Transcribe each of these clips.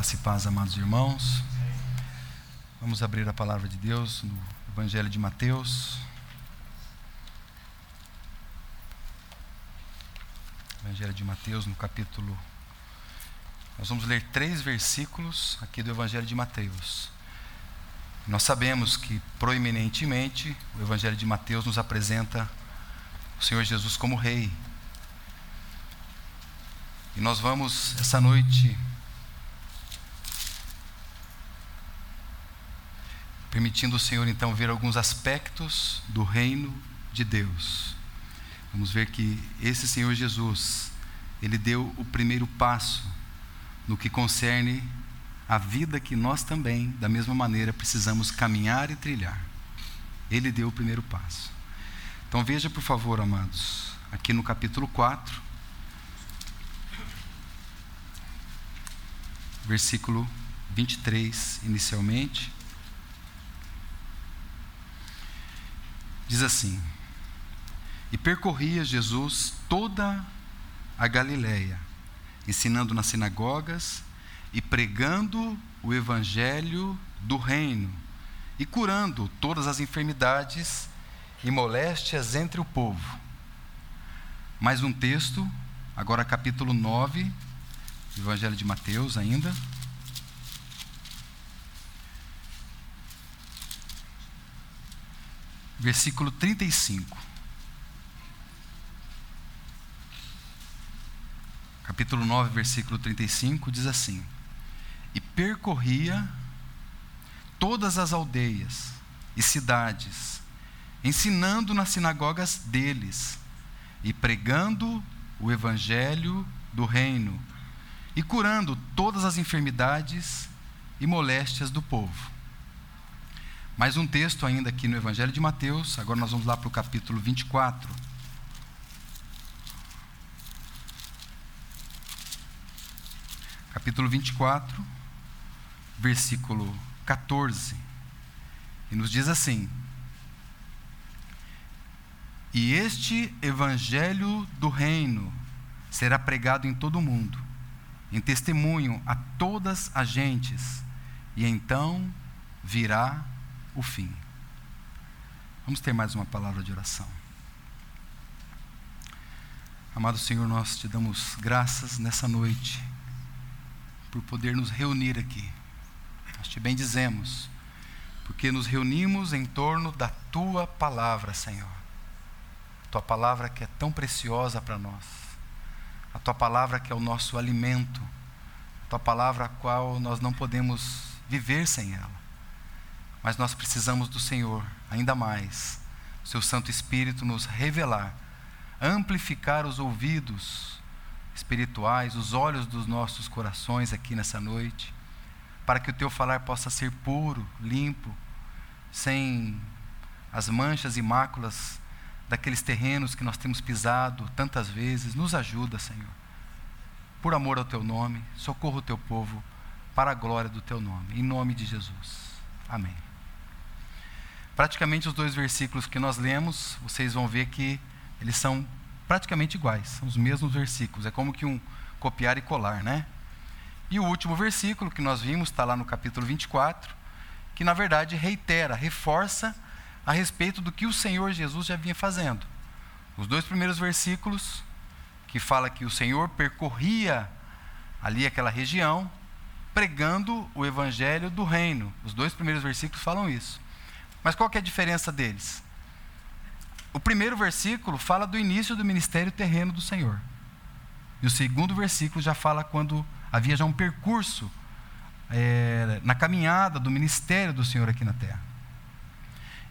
Graça e paz, amados irmãos. Vamos abrir a palavra de Deus no Evangelho de Mateus. Evangelho de Mateus, no capítulo. Nós vamos ler três versículos aqui do Evangelho de Mateus. Nós sabemos que, proeminentemente, o Evangelho de Mateus nos apresenta o Senhor Jesus como Rei. E nós vamos, essa noite, permitindo o Senhor então ver alguns aspectos do reino de Deus. Vamos ver que esse Senhor Jesus, ele deu o primeiro passo no que concerne a vida que nós também, da mesma maneira, precisamos caminhar e trilhar. Ele deu o primeiro passo. Então veja, por favor, amados, aqui no capítulo 4, versículo 23, inicialmente. Diz assim: E percorria Jesus toda a Galiléia, ensinando nas sinagogas e pregando o evangelho do reino e curando todas as enfermidades e moléstias entre o povo. Mais um texto, agora capítulo 9, Evangelho de Mateus ainda. Versículo 35. Capítulo 9, versículo 35 diz assim: E percorria todas as aldeias e cidades, ensinando nas sinagogas deles e pregando o evangelho do reino e curando todas as enfermidades e moléstias do povo. Mais um texto ainda aqui no Evangelho de Mateus, agora nós vamos lá para o capítulo 24. Capítulo 24, versículo 14. E nos diz assim: E este evangelho do reino será pregado em todo o mundo em testemunho a todas as gentes, e então virá o fim. Vamos ter mais uma palavra de oração. Amado Senhor, nós te damos graças nessa noite por poder nos reunir aqui. Nós te bendizemos, porque nos reunimos em torno da tua palavra, Senhor. Tua palavra que é tão preciosa para nós a tua palavra que é o nosso alimento, a tua palavra a qual nós não podemos viver sem ela. Mas nós precisamos do Senhor ainda mais, seu Santo Espírito nos revelar, amplificar os ouvidos espirituais, os olhos dos nossos corações aqui nessa noite, para que o teu falar possa ser puro, limpo, sem as manchas e máculas daqueles terrenos que nós temos pisado tantas vezes. Nos ajuda, Senhor. Por amor ao teu nome, socorra o teu povo para a glória do teu nome. Em nome de Jesus. Amém. Praticamente os dois versículos que nós lemos, vocês vão ver que eles são praticamente iguais, são os mesmos versículos. É como que um copiar e colar, né? E o último versículo que nós vimos está lá no capítulo 24, que na verdade reitera, reforça a respeito do que o Senhor Jesus já vinha fazendo. Os dois primeiros versículos, que fala que o Senhor percorria ali aquela região, pregando o evangelho do reino. Os dois primeiros versículos falam isso. Mas qual é a diferença deles? O primeiro versículo fala do início do ministério terreno do Senhor. E o segundo versículo já fala quando havia já um percurso é, na caminhada do ministério do Senhor aqui na terra.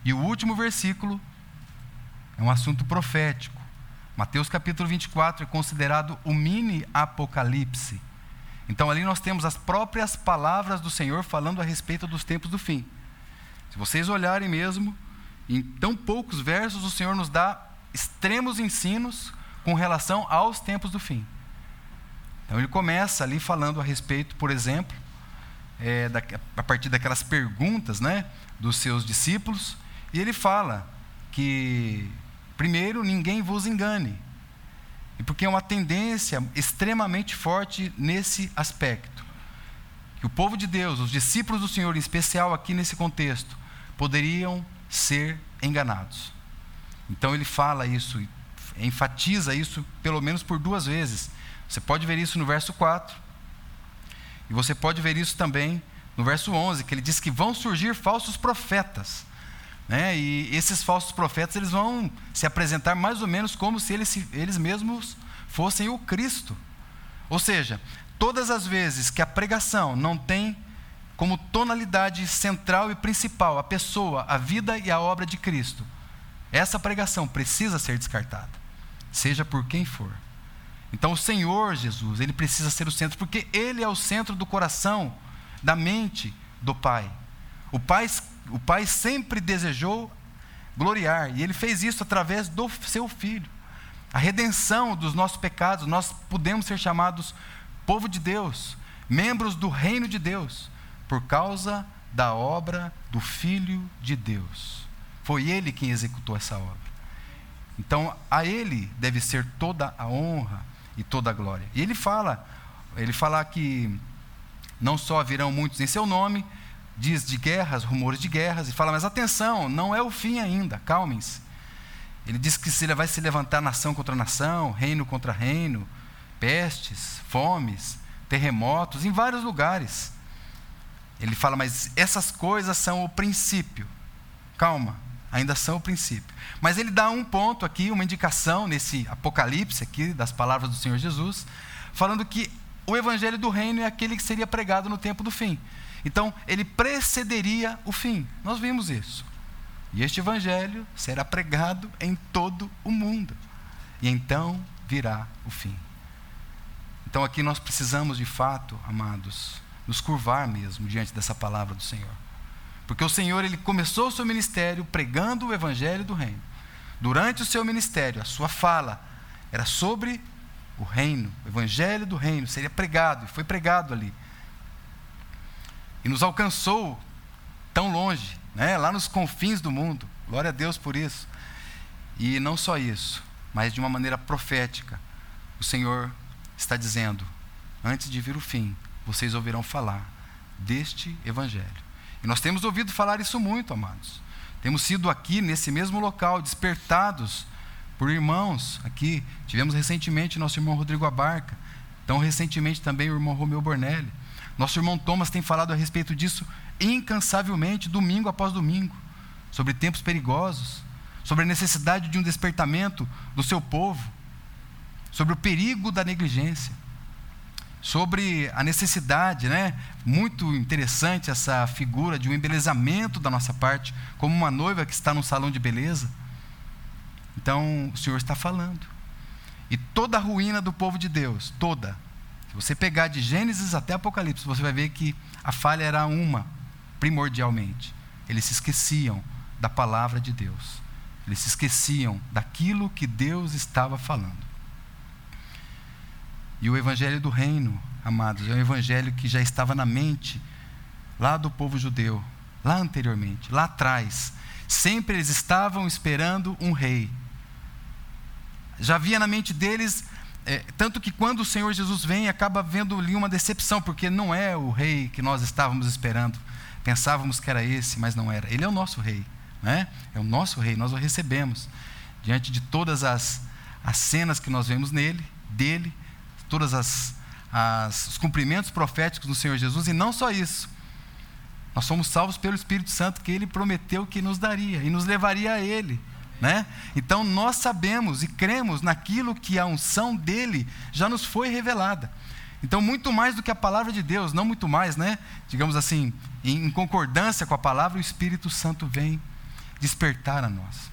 E o último versículo é um assunto profético. Mateus capítulo 24 é considerado o mini apocalipse. Então ali nós temos as próprias palavras do Senhor falando a respeito dos tempos do fim. Se vocês olharem mesmo, em tão poucos versos o Senhor nos dá extremos ensinos com relação aos tempos do fim. Então ele começa ali falando a respeito, por exemplo, é, da, a partir daquelas perguntas né, dos seus discípulos, e ele fala que, primeiro, ninguém vos engane. E porque é uma tendência extremamente forte nesse aspecto. Que o povo de Deus, os discípulos do Senhor, em especial aqui nesse contexto, poderiam ser enganados. Então ele fala isso, enfatiza isso pelo menos por duas vezes. Você pode ver isso no verso 4. E você pode ver isso também no verso 11, que ele diz que vão surgir falsos profetas. Né? E esses falsos profetas eles vão se apresentar mais ou menos como se eles, eles mesmos fossem o Cristo. Ou seja, todas as vezes que a pregação não tem como tonalidade central e principal a pessoa, a vida e a obra de Cristo, essa pregação precisa ser descartada, seja por quem for. Então o Senhor Jesus, ele precisa ser o centro, porque ele é o centro do coração, da mente do Pai. O Pai, o pai sempre desejou gloriar, e ele fez isso através do seu filho. A redenção dos nossos pecados, nós podemos ser chamados povo de Deus, membros do reino de Deus, por causa da obra do Filho de Deus. Foi ele quem executou essa obra. Então, a ele deve ser toda a honra e toda a glória. E ele fala, ele fala que não só virão muitos em seu nome, diz de guerras, rumores de guerras, e fala, mas atenção, não é o fim ainda, calmem-se. Ele diz que se vai se levantar nação contra nação, reino contra reino, pestes, fomes, terremotos, em vários lugares. Ele fala, mas essas coisas são o princípio. Calma, ainda são o princípio. Mas ele dá um ponto aqui, uma indicação nesse apocalipse aqui das palavras do Senhor Jesus, falando que o evangelho do reino é aquele que seria pregado no tempo do fim. Então, ele precederia o fim. Nós vimos isso. E este evangelho será pregado em todo o mundo. E então virá o fim. Então aqui nós precisamos de fato, amados, nos curvar mesmo diante dessa palavra do Senhor. Porque o Senhor ele começou o seu ministério pregando o evangelho do reino. Durante o seu ministério, a sua fala era sobre o reino, o evangelho do reino, seria pregado, e foi pregado ali. E nos alcançou tão longe, né? lá nos confins do mundo. Glória a Deus por isso. E não só isso, mas de uma maneira profética. O Senhor está dizendo: antes de vir o fim, vocês ouvirão falar deste Evangelho. E nós temos ouvido falar isso muito, amados. Temos sido aqui, nesse mesmo local, despertados por irmãos aqui. Tivemos recentemente nosso irmão Rodrigo Abarca, tão recentemente também o irmão Romeu Bornelli. Nosso irmão Thomas tem falado a respeito disso incansavelmente, domingo após domingo, sobre tempos perigosos, sobre a necessidade de um despertamento do seu povo sobre o perigo da negligência, sobre a necessidade, né? Muito interessante essa figura de um embelezamento da nossa parte, como uma noiva que está num salão de beleza. Então, o Senhor está falando. E toda a ruína do povo de Deus, toda. Se você pegar de Gênesis até Apocalipse, você vai ver que a falha era uma, primordialmente. Eles se esqueciam da palavra de Deus. Eles se esqueciam daquilo que Deus estava falando. E o evangelho do reino, amados, é um evangelho que já estava na mente lá do povo judeu, lá anteriormente, lá atrás. Sempre eles estavam esperando um rei. Já havia na mente deles, é, tanto que quando o Senhor Jesus vem, acaba vendo ali uma decepção, porque não é o rei que nós estávamos esperando. Pensávamos que era esse, mas não era. Ele é o nosso rei, né? É o nosso rei, nós o recebemos. Diante de todas as, as cenas que nós vemos nele, dele, todos as, as, os cumprimentos proféticos do Senhor Jesus, e não só isso. Nós somos salvos pelo Espírito Santo que ele prometeu que nos daria e nos levaria a ele. Né? Então nós sabemos e cremos naquilo que a unção dele já nos foi revelada. Então, muito mais do que a palavra de Deus, não muito mais, né? Digamos assim, em concordância com a palavra, o Espírito Santo vem despertar a nós.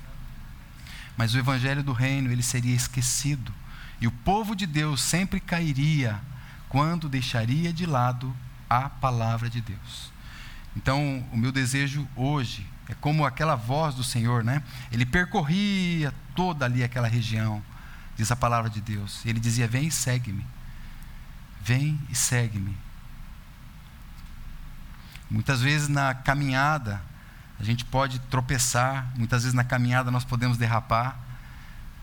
Mas o evangelho do reino, ele seria esquecido e o povo de Deus sempre cairia quando deixaria de lado a palavra de Deus. Então, o meu desejo hoje é como aquela voz do Senhor, né? Ele percorria toda ali aquela região, diz a palavra de Deus. Ele dizia: Vem e segue-me. Vem e segue-me. Muitas vezes na caminhada, a gente pode tropeçar, muitas vezes na caminhada nós podemos derrapar.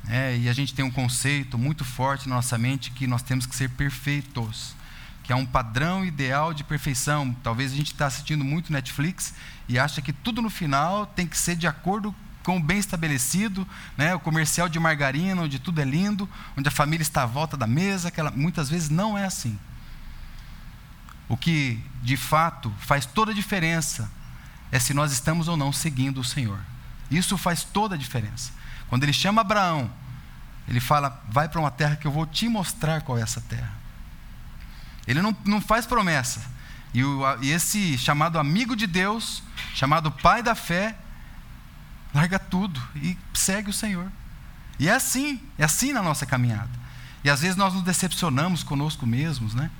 É, e a gente tem um conceito muito forte na nossa mente que nós temos que ser perfeitos. que é um padrão ideal de perfeição. Talvez a gente está assistindo muito Netflix e acha que tudo no final tem que ser de acordo com o bem estabelecido, né? o comercial de margarina, onde tudo é lindo, onde a família está à volta da mesa, aquela, muitas vezes não é assim. O que de fato faz toda a diferença é se nós estamos ou não seguindo o Senhor. Isso faz toda a diferença. Quando ele chama Abraão, ele fala: vai para uma terra que eu vou te mostrar qual é essa terra. Ele não, não faz promessa. E, o, e esse chamado amigo de Deus, chamado pai da fé, larga tudo e segue o Senhor. E é assim, é assim na nossa caminhada. E às vezes nós nos decepcionamos conosco mesmos, né?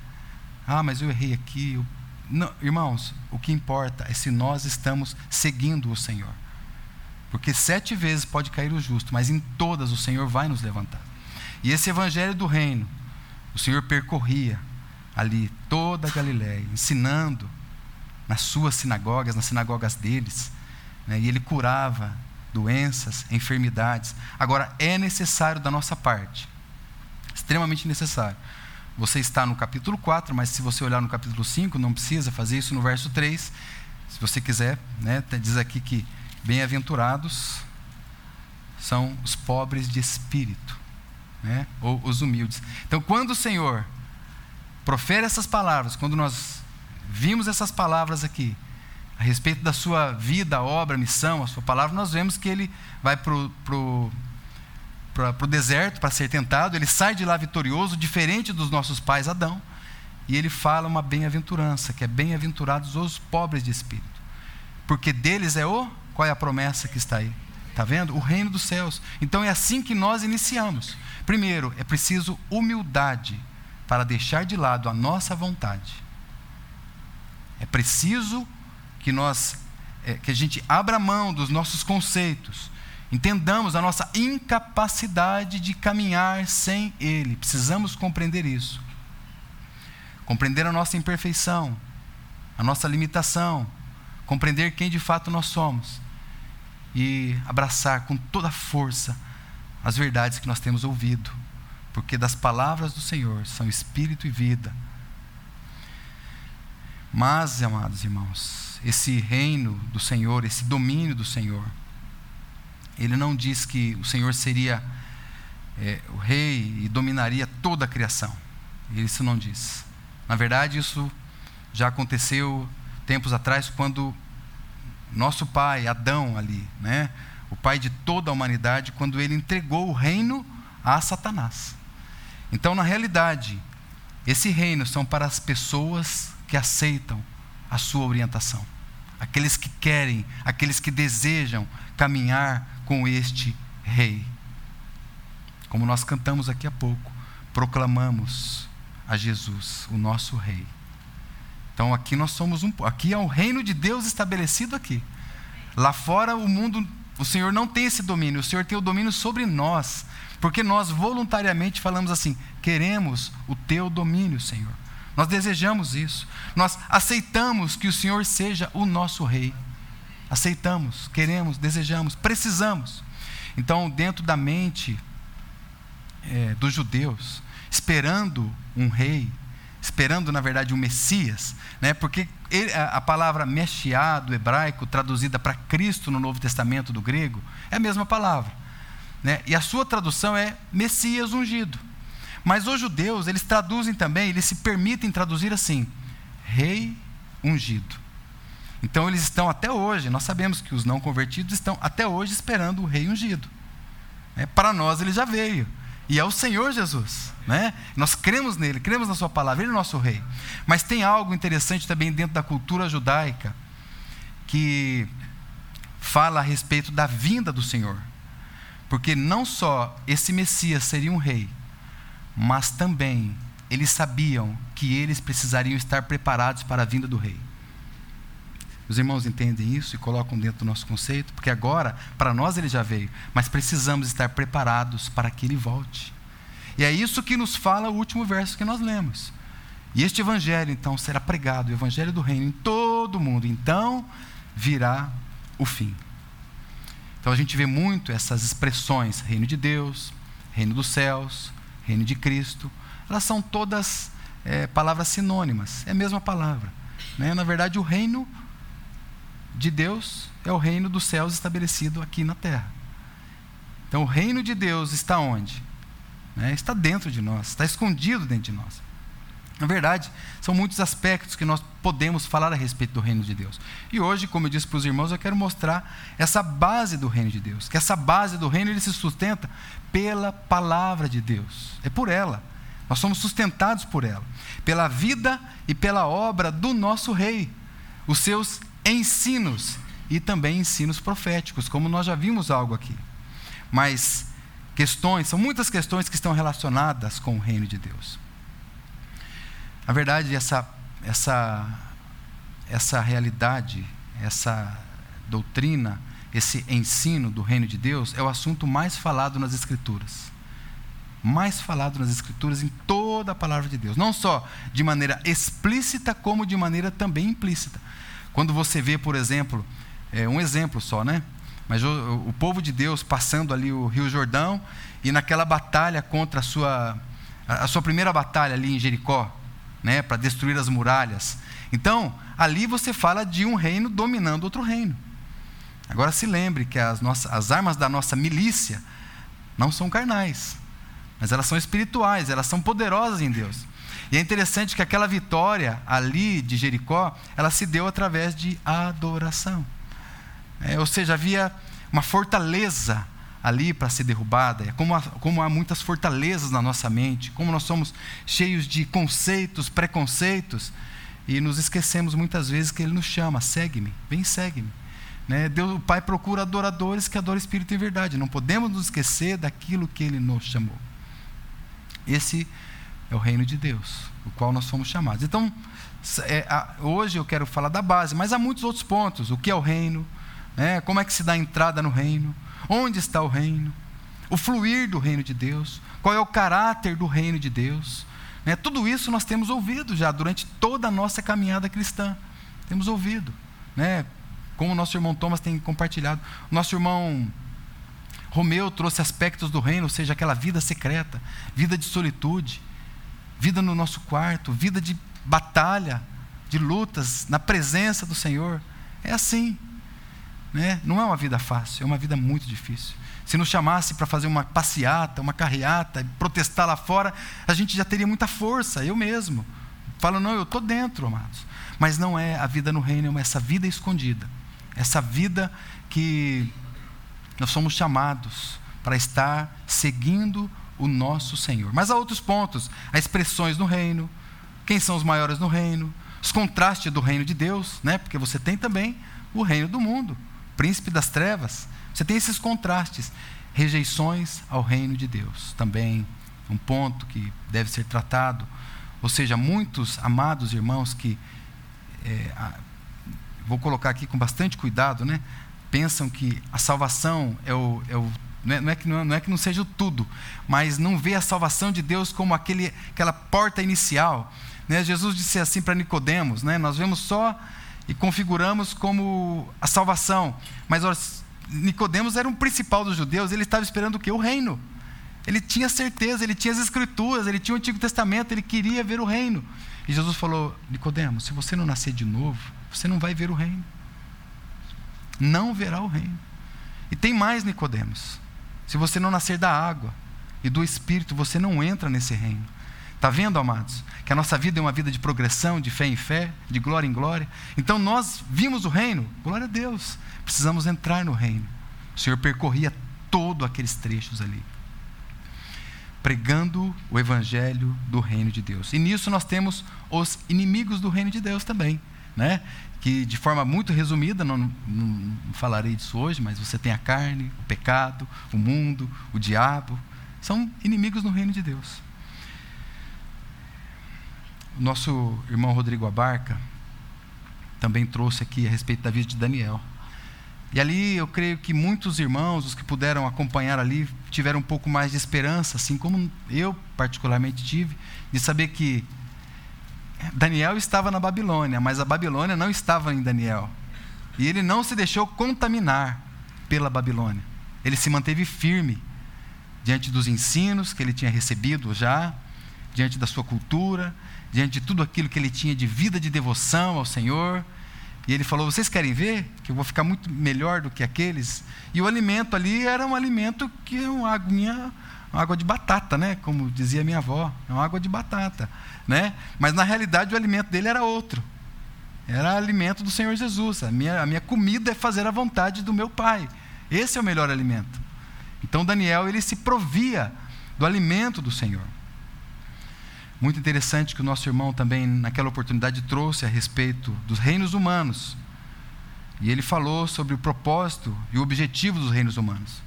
Ah, mas eu errei aqui, eu não, irmãos, o que importa é se nós estamos seguindo o Senhor. Porque sete vezes pode cair o justo, mas em todas o Senhor vai nos levantar. E esse evangelho do reino, o Senhor percorria ali toda a Galiléia, ensinando nas suas sinagogas, nas sinagogas deles, né, e ele curava doenças, enfermidades. Agora, é necessário da nossa parte, extremamente necessário, você está no capítulo 4, mas se você olhar no capítulo 5, não precisa fazer isso no verso 3. Se você quiser, né, diz aqui que bem-aventurados são os pobres de espírito, né, ou os humildes. Então, quando o Senhor profere essas palavras, quando nós vimos essas palavras aqui, a respeito da sua vida, obra, missão, a sua palavra, nós vemos que ele vai para o para o deserto para ser tentado, ele sai de lá vitorioso, diferente dos nossos pais Adão, e ele fala uma bem-aventurança, que é bem-aventurados os pobres de espírito. Porque deles é o qual é a promessa que está aí? Está vendo? O reino dos céus. Então é assim que nós iniciamos. Primeiro, é preciso humildade para deixar de lado a nossa vontade. É preciso que nós é, que a gente abra mão dos nossos conceitos, Entendamos a nossa incapacidade de caminhar sem Ele. Precisamos compreender isso. Compreender a nossa imperfeição, a nossa limitação, compreender quem de fato nós somos e abraçar com toda a força as verdades que nós temos ouvido, porque das palavras do Senhor são espírito e vida. Mas, amados irmãos, esse reino do Senhor, esse domínio do Senhor, ele não diz que o Senhor seria é, o rei e dominaria toda a criação. Isso não diz. Na verdade, isso já aconteceu tempos atrás, quando nosso pai, Adão, ali, né, o pai de toda a humanidade, quando ele entregou o reino a Satanás. Então, na realidade, esse reino são para as pessoas que aceitam a sua orientação, aqueles que querem, aqueles que desejam caminhar com este rei. Como nós cantamos aqui a pouco, proclamamos a Jesus, o nosso rei. Então aqui nós somos um, aqui é o reino de Deus estabelecido aqui. Lá fora o mundo, o Senhor não tem esse domínio, o Senhor tem o domínio sobre nós, porque nós voluntariamente falamos assim: queremos o teu domínio, Senhor. Nós desejamos isso. Nós aceitamos que o Senhor seja o nosso rei aceitamos, queremos, desejamos, precisamos. Então, dentro da mente é, dos judeus, esperando um rei, esperando, na verdade, um Messias, né? porque ele, a, a, palavra Meshiá do hebraico, traduzida para Cristo no Novo Testamento do grego, é a mesma palavra. Né? E a sua tradução é Messias ungido. Mas os judeus, eles traduzem também, eles se permitem traduzir assim: Rei ungido. Então eles estão até hoje, nós sabemos que os não convertidos estão até hoje esperando o rei ungido. É, para nós ele já veio. E é o Senhor Jesus. Né? Nós cremos nele, cremos na sua palavra, ele é o nosso rei. Mas tem algo interessante também dentro da cultura judaica que fala a respeito da vinda do Senhor. Porque não só esse Messias seria um rei, mas também eles sabiam que eles precisariam estar preparados para a vinda do rei. Os irmãos entendem isso e colocam dentro do nosso conceito? Porque agora, para nós ele já veio, mas precisamos estar preparados para que ele volte. E é isso que nos fala o último verso que nós lemos. E este evangelho, então, será pregado, o evangelho do reino, em todo o mundo. Então virá o fim. Então a gente vê muito essas expressões: reino de Deus, reino dos céus, reino de Cristo. Elas são todas é, palavras sinônimas, é a mesma palavra. Né? Na verdade, o reino de Deus é o reino dos céus estabelecido aqui na terra. Então, o reino de Deus está onde? Né? Está dentro de nós, está escondido dentro de nós. Na verdade, são muitos aspectos que nós podemos falar a respeito do reino de Deus. E hoje, como eu disse para os irmãos, eu quero mostrar essa base do reino de Deus. Que essa base do reino ele se sustenta pela palavra de Deus. É por ela. Nós somos sustentados por ela. Pela vida e pela obra do nosso rei. Os seus ensinos e também ensinos proféticos, como nós já vimos algo aqui. Mas questões, são muitas questões que estão relacionadas com o reino de Deus. Na verdade, essa, essa, essa realidade, essa doutrina, esse ensino do reino de Deus é o assunto mais falado nas Escrituras. Mais falado nas Escrituras em toda a palavra de Deus. Não só de maneira explícita, como de maneira também implícita. Quando você vê, por exemplo, é um exemplo só, né? Mas o, o povo de Deus passando ali o Rio Jordão e naquela batalha contra a sua, a, a sua primeira batalha ali em Jericó, né, para destruir as muralhas. Então, ali você fala de um reino dominando outro reino. Agora se lembre que as, nossas, as armas da nossa milícia não são carnais, mas elas são espirituais, elas são poderosas em Deus. E é interessante que aquela vitória ali de Jericó, ela se deu através de adoração. É, ou seja, havia uma fortaleza ali para ser derrubada. É como, há, como há muitas fortalezas na nossa mente, como nós somos cheios de conceitos, preconceitos, e nos esquecemos muitas vezes que Ele nos chama: segue-me, vem, segue-me. Né? Deus, o Pai procura adoradores que adoram Espírito e verdade. Não podemos nos esquecer daquilo que Ele nos chamou. Esse é o reino de Deus, o qual nós somos chamados. Então, é, a, hoje eu quero falar da base, mas há muitos outros pontos. O que é o reino? Né? Como é que se dá a entrada no reino? Onde está o reino? O fluir do reino de Deus? Qual é o caráter do reino de Deus? Né? Tudo isso nós temos ouvido já durante toda a nossa caminhada cristã. Temos ouvido. Né? Como o nosso irmão Thomas tem compartilhado. Nosso irmão Romeu trouxe aspectos do reino, ou seja, aquela vida secreta, vida de solitude, vida no nosso quarto, vida de batalha, de lutas, na presença do Senhor. É assim. Né? Não é uma vida fácil, é uma vida muito difícil. Se nos chamasse para fazer uma passeata, uma carreata, protestar lá fora, a gente já teria muita força, eu mesmo. Falo, não, eu estou dentro, amados. Mas não é a vida no reino, é essa vida escondida. Essa vida que nós somos chamados para estar seguindo o nosso Senhor. Mas há outros pontos, há expressões no reino, quem são os maiores no reino, os contrastes do reino de Deus, né? porque você tem também o reino do mundo príncipe das trevas. Você tem esses contrastes. Rejeições ao reino de Deus. Também um ponto que deve ser tratado. Ou seja, muitos amados irmãos que, é, a, vou colocar aqui com bastante cuidado, né? pensam que a salvação é o, é o não é, não, é que não, é que não seja o tudo, mas não vê a salvação de Deus como aquele, aquela porta inicial. Né? Jesus disse assim para Nicodemos, né? nós vemos só e configuramos como a salvação. Mas Nicodemos era um principal dos judeus, ele estava esperando o quê? O reino. Ele tinha certeza, ele tinha as escrituras, ele tinha o Antigo Testamento, ele queria ver o reino. E Jesus falou: Nicodemos, se você não nascer de novo, você não vai ver o reino. Não verá o reino. E tem mais, Nicodemos. Se você não nascer da água e do Espírito, você não entra nesse reino. Está vendo, amados? Que a nossa vida é uma vida de progressão, de fé em fé, de glória em glória. Então nós vimos o reino, glória a Deus. Precisamos entrar no reino. O Senhor percorria todos aqueles trechos ali, pregando o evangelho do reino de Deus. E nisso nós temos os inimigos do reino de Deus também, né? Que de forma muito resumida, não, não, falarei disso hoje, mas você tem a carne, o pecado, o mundo, o diabo, são inimigos no reino de Deus nosso irmão Rodrigo Abarca também trouxe aqui a respeito da vida de Daniel. E ali eu creio que muitos irmãos, os que puderam acompanhar ali, tiveram um pouco mais de esperança, assim como eu particularmente tive, de saber que Daniel estava na Babilônia, mas a Babilônia não estava em Daniel. E ele não se deixou contaminar pela Babilônia. Ele se manteve firme diante dos ensinos que ele tinha recebido já, diante da sua cultura, diante de tudo aquilo que ele tinha de vida de devoção ao Senhor. E ele falou: Vocês querem ver que eu vou ficar muito melhor do que aqueles? E o alimento ali era um alimento que é uma aguinha, uma água de batata, né? Como dizia minha avó, é uma água de batata, né? Mas na realidade o alimento dele era outro. Era alimento do Senhor Jesus. A minha, a minha comida é fazer a vontade do meu Pai. Esse é o melhor alimento. Então Daniel ele se provia do alimento do Senhor. Muito interessante que o nosso irmão também, naquela oportunidade, trouxe a respeito dos reinos humanos. E ele falou sobre o propósito e o objetivo dos reinos humanos.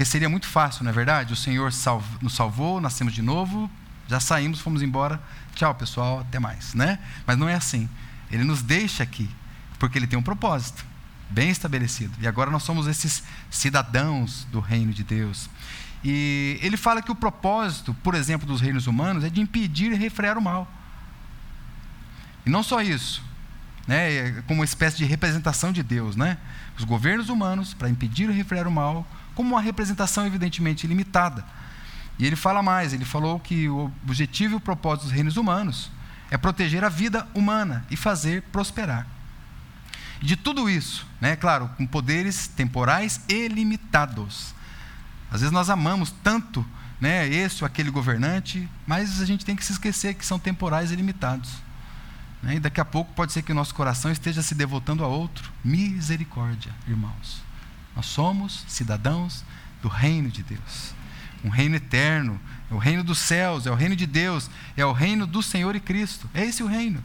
Porque seria muito fácil, não é verdade? O Senhor nos salvou, nascemos de novo, já saímos, fomos embora. Tchau, pessoal, até mais, né? Mas não é assim. Ele nos deixa aqui, porque ele tem um propósito bem estabelecido. E agora nós somos esses cidadãos do reino de Deus. E ele fala que o propósito, por exemplo, dos reinos humanos é de impedir e refrear o mal. E não só isso, né, é como uma espécie de representação de Deus, né? Os governos humanos para impedir e refrear o mal, como uma representação evidentemente limitada. E ele fala mais, ele falou que o objetivo e o propósito dos reinos humanos é proteger a vida humana e fazer prosperar. De tudo isso, né, claro, com poderes temporais e limitados. Às vezes nós amamos tanto né, esse ou aquele governante, mas a gente tem que se esquecer que são temporais e limitados. Né? E daqui a pouco pode ser que o nosso coração esteja se devotando a outro. Misericórdia, irmãos. Nós somos cidadãos do reino de Deus. Um reino eterno, é o reino dos céus, é o reino de Deus, é o reino do Senhor e Cristo. É esse o reino.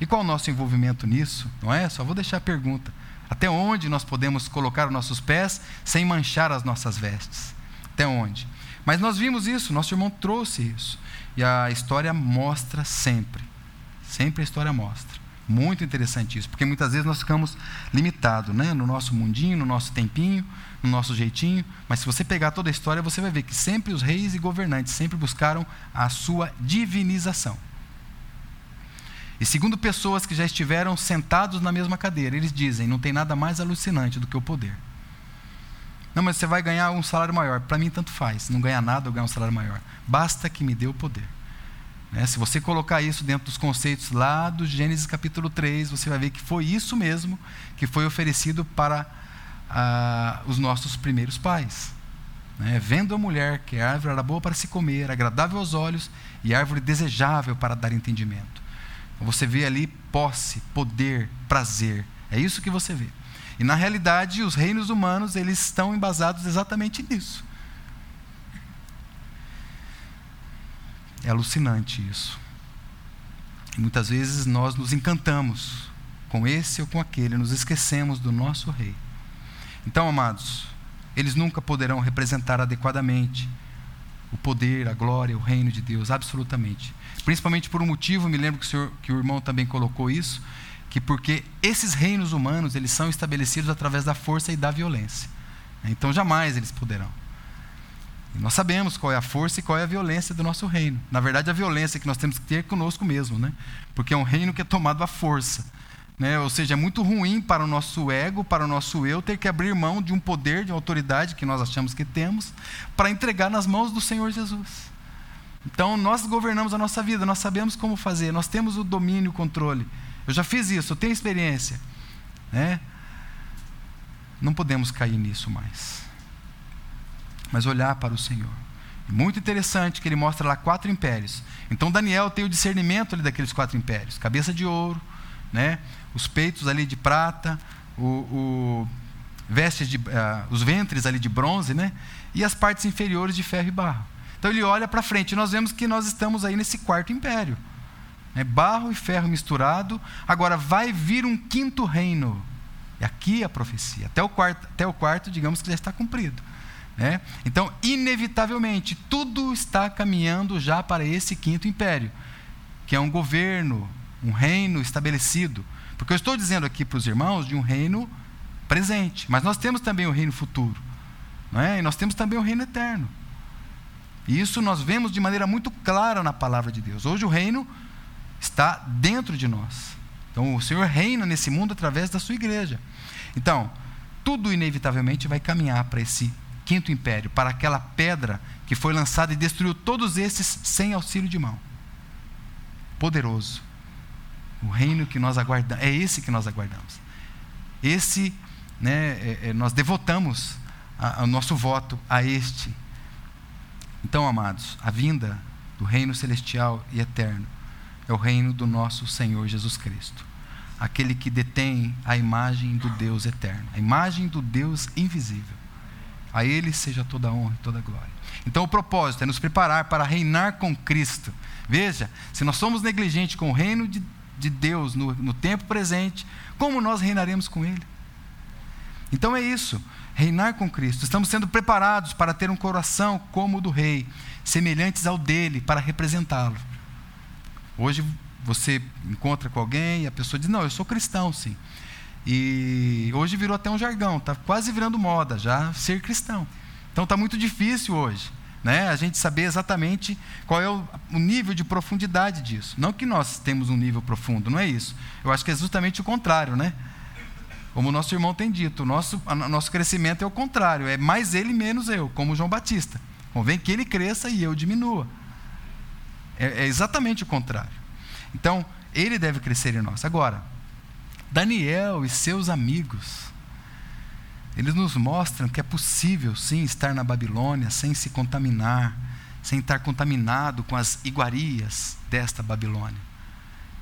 E qual o nosso envolvimento nisso? Não é? Só vou deixar a pergunta. Até onde nós podemos colocar os nossos pés sem manchar as nossas vestes? Até onde? Mas nós vimos isso, nosso irmão trouxe isso. E a história mostra sempre. Sempre a história mostra. Muito interessante isso, porque muitas vezes nós ficamos limitados né? no nosso mundinho, no nosso tempinho, no nosso jeitinho. Mas se você pegar toda a história, você vai ver que sempre os reis e governantes sempre buscaram a sua divinização. E segundo pessoas que já estiveram sentados na mesma cadeira, eles dizem: não tem nada mais alucinante do que o poder. Não, mas você vai ganhar um salário maior. Para mim, tanto faz. Não ganhar nada ou ganhar um salário maior. Basta que me dê o poder. Né? Se você colocar isso dentro dos conceitos lá do Gênesis capítulo 3, você vai ver que foi isso mesmo que foi oferecido para ah, os nossos primeiros pais. Né? Vendo a mulher que a árvore era boa para se comer, agradável aos olhos e árvore desejável para dar entendimento. Você vê ali posse, poder, prazer. É isso que você vê. E na realidade, os reinos humanos, eles estão embasados exatamente nisso. É alucinante isso. E muitas vezes nós nos encantamos com esse ou com aquele, nos esquecemos do nosso rei. Então, amados, eles nunca poderão representar adequadamente o poder, a glória, o reino de Deus, absolutamente. Principalmente por um motivo, me lembro que o, senhor, que o irmão também colocou isso, que porque esses reinos humanos, eles são estabelecidos através da força e da violência. Então jamais eles poderão. Nós sabemos qual é a força e qual é a violência do nosso reino. Na verdade, a violência que nós temos que ter conosco mesmo, né? Porque é um reino que é tomado à força. Né? Ou seja, é muito ruim para o nosso ego, para o nosso eu, ter que abrir mão de um poder, de uma autoridade que nós achamos que temos, para entregar nas mãos do Senhor Jesus. Então, nós governamos a nossa vida, nós sabemos como fazer, nós temos o domínio, o controle. Eu já fiz isso, eu tenho experiência. Né? Não podemos cair nisso mais. Mas olhar para o Senhor. Muito interessante que ele mostra lá quatro impérios. Então Daniel tem o discernimento ali daqueles quatro impérios: cabeça de ouro, né? os peitos ali de prata, o, o vestes de, uh, os ventres ali de bronze, né? e as partes inferiores de ferro e barro. Então ele olha para frente e nós vemos que nós estamos aí nesse quarto império. Né? Barro e ferro misturado. Agora vai vir um quinto reino. E aqui a profecia. Até o quarto, até o quarto digamos que já está cumprido. Né? Então, inevitavelmente, tudo está caminhando já para esse quinto império, que é um governo, um reino estabelecido. Porque eu estou dizendo aqui para os irmãos de um reino presente, mas nós temos também o um reino futuro. É? E nós temos também o um reino eterno. E isso nós vemos de maneira muito clara na palavra de Deus. Hoje o reino está dentro de nós. Então o Senhor reina nesse mundo através da sua igreja. Então, tudo inevitavelmente vai caminhar para esse quinto império, para aquela pedra que foi lançada e destruiu todos esses sem auxílio de mão. Poderoso. O reino que nós aguardamos, é esse que nós aguardamos. Esse, né, é, é, nós devotamos o nosso voto a este. Então, amados, a vinda do reino celestial e eterno é o reino do nosso Senhor Jesus Cristo. Aquele que detém a imagem do Deus eterno, a imagem do Deus invisível. A Ele seja toda a honra e toda a glória. Então, o propósito é nos preparar para reinar com Cristo. Veja, se nós somos negligentes com o reino de, de Deus no, no tempo presente, como nós reinaremos com Ele? Então é isso, reinar com Cristo. Estamos sendo preparados para ter um coração como o do Rei, semelhantes ao dele, para representá-lo. Hoje você encontra com alguém e a pessoa diz: Não, eu sou cristão, sim. E hoje virou até um jargão, está quase virando moda já ser cristão. Então está muito difícil hoje, né? A gente saber exatamente qual é o, o, nível de profundidade disso. Não que nós temos um nível profundo, não é isso. Eu acho que é justamente o contrário, né? Como o nosso irmão tem dito, o nosso, o nosso crescimento é o contrário, é mais ele menos eu, como João Batista. Convém que ele cresça e eu diminua. É, é exatamente o contrário. Então, ele deve crescer em nós. Agora, Daniel e seus amigos, eles nos mostram que é possível, sim, estar na Babilônia sem se contaminar, sem estar contaminado com as iguarias desta Babilônia.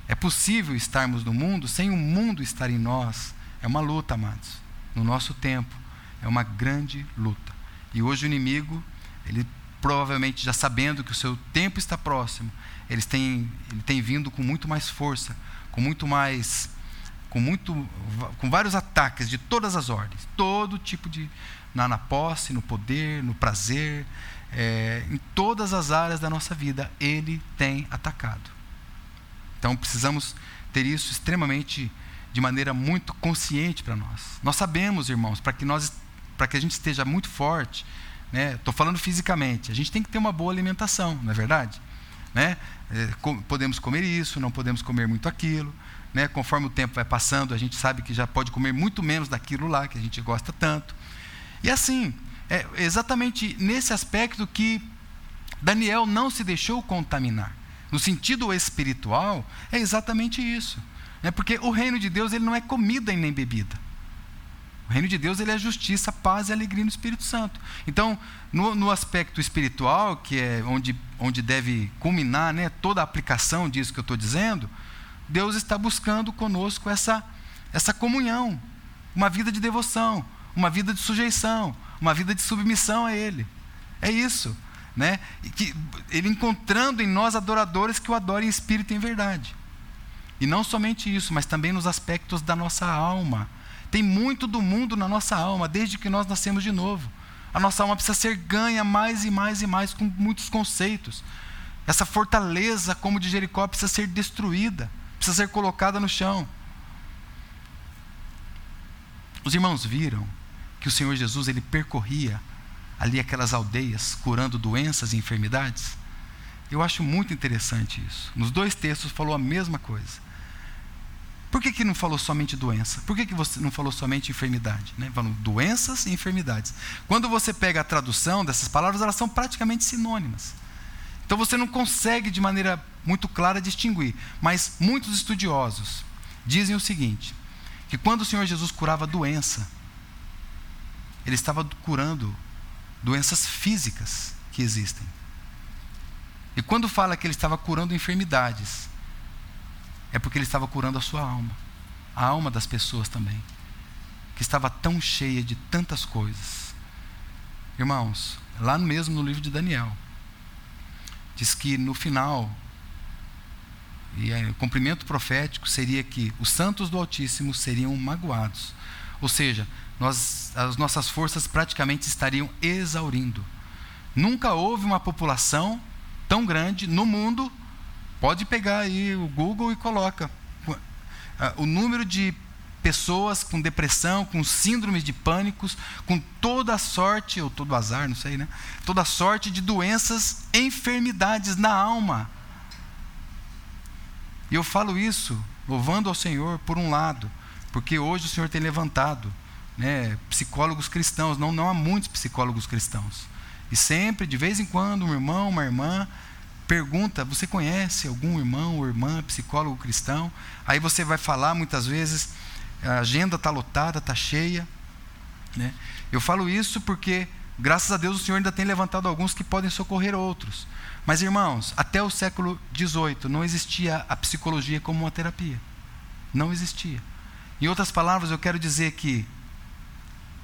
É possível estarmos no mundo sem o mundo estar em nós. É uma luta, amados. No nosso tempo, é uma grande luta. E hoje o inimigo, ele provavelmente já sabendo que o seu tempo está próximo, eles têm, ele tem vindo com muito mais força, com muito mais com muito com vários ataques de todas as ordens, todo tipo de na, na posse, no poder, no prazer, é, em todas as áreas da nossa vida ele tem atacado. Então precisamos ter isso extremamente de maneira muito consciente para nós. Nós sabemos, irmãos, para que nós que a gente esteja muito forte, né? Estou falando fisicamente. A gente tem que ter uma boa alimentação, não é verdade? Né? É, podemos comer isso, não podemos comer muito aquilo. Né? Conforme o tempo vai passando, a gente sabe que já pode comer muito menos daquilo lá que a gente gosta tanto. E assim, é exatamente nesse aspecto que Daniel não se deixou contaminar. No sentido espiritual, é exatamente isso. Né? Porque o reino de Deus ele não é comida e nem bebida. O reino de Deus ele é justiça, paz e alegria no Espírito Santo. Então, no, no aspecto espiritual, que é onde, onde deve culminar né, toda a aplicação disso que eu estou dizendo, Deus está buscando conosco essa, essa comunhão, uma vida de devoção, uma vida de sujeição, uma vida de submissão a Ele. É isso. Né? Que, ele encontrando em nós adoradores que o adorem em espírito e em verdade. E não somente isso, mas também nos aspectos da nossa alma. Tem muito do mundo na nossa alma, desde que nós nascemos de novo. A nossa alma precisa ser ganha mais e mais e mais com muitos conceitos. Essa fortaleza, como de Jericó, precisa ser destruída, precisa ser colocada no chão. Os irmãos viram que o Senhor Jesus ele percorria ali aquelas aldeias curando doenças e enfermidades? Eu acho muito interessante isso. Nos dois textos falou a mesma coisa. Por que, que não falou somente doença? Por que, que você não falou somente enfermidade? Né? Doenças e enfermidades. Quando você pega a tradução dessas palavras, elas são praticamente sinônimas. Então você não consegue de maneira muito clara distinguir. Mas muitos estudiosos dizem o seguinte: que quando o Senhor Jesus curava doença, ele estava curando doenças físicas que existem. E quando fala que ele estava curando enfermidades, é porque ele estava curando a sua alma, a alma das pessoas também, que estava tão cheia de tantas coisas. Irmãos, lá mesmo no livro de Daniel, diz que no final, e é, o cumprimento profético seria que os santos do Altíssimo seriam magoados. Ou seja, nós, as nossas forças praticamente estariam exaurindo. Nunca houve uma população tão grande no mundo Pode pegar aí o Google e coloca ah, o número de pessoas com depressão, com síndromes de pânicos, com toda sorte, ou todo azar, não sei, né? Toda sorte de doenças, enfermidades na alma. E eu falo isso louvando ao Senhor por um lado, porque hoje o Senhor tem levantado né, psicólogos cristãos, não, não há muitos psicólogos cristãos. E sempre, de vez em quando, um irmão, uma irmã pergunta: Você conhece algum irmão ou irmã psicólogo cristão? Aí você vai falar muitas vezes, a agenda está lotada, está cheia. Né? Eu falo isso porque, graças a Deus, o Senhor ainda tem levantado alguns que podem socorrer outros. Mas, irmãos, até o século XVIII não existia a psicologia como uma terapia. Não existia. Em outras palavras, eu quero dizer que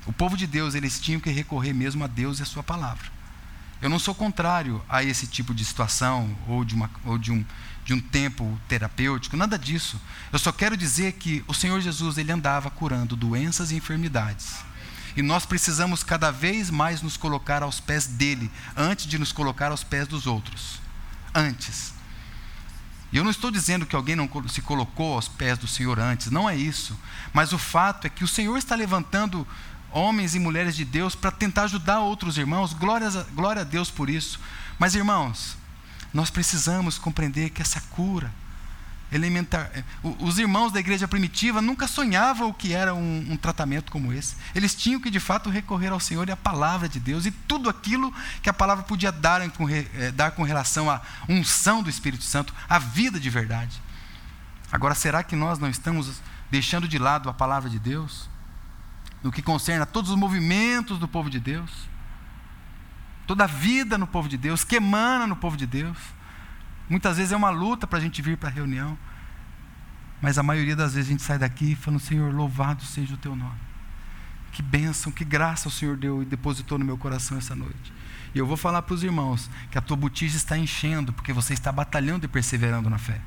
o povo de Deus, eles tinham que recorrer mesmo a Deus e a sua palavra. Eu não sou contrário a esse tipo de situação ou de, uma, ou de, um, de um tempo terapêutico, nada disso. Eu só quero dizer que o Senhor Jesus ele andava curando doenças e enfermidades. E nós precisamos cada vez mais nos colocar aos pés dele, antes de nos colocar aos pés dos outros. Antes. E eu não estou dizendo que alguém não se colocou aos pés do Senhor antes, não é isso. Mas o fato é que o Senhor está levantando homens e mulheres de Deus para tentar ajudar outros irmãos. Glória a, glória a Deus por isso. Mas, irmãos, nós precisamos compreender que essa cura, elementar. É, os irmãos da igreja primitiva nunca sonhavam o que era um, um, tratamento como esse. Eles tinham que de fato recorrer ao Senhor e à palavra de Deus e tudo aquilo que a palavra podia dar com, é, dar com relação à unção do Espírito Santo, à vida de verdade. Agora, será que nós não estamos deixando de lado a palavra de Deus? No que concerne a todos os movimentos do povo de Deus? Toda a vida no povo de Deus, que emana no povo de Deus? Muitas vezes é uma luta para a gente vir para a reunião. Mas a maioria das vezes a gente sai daqui falando, Senhor, louvado seja o teu nome. Que bênção, que graça o Senhor deu e depositou no meu coração essa noite. E eu vou falar para os irmãos que a tua botija está enchendo, porque você está batalhando e perseverando na fé.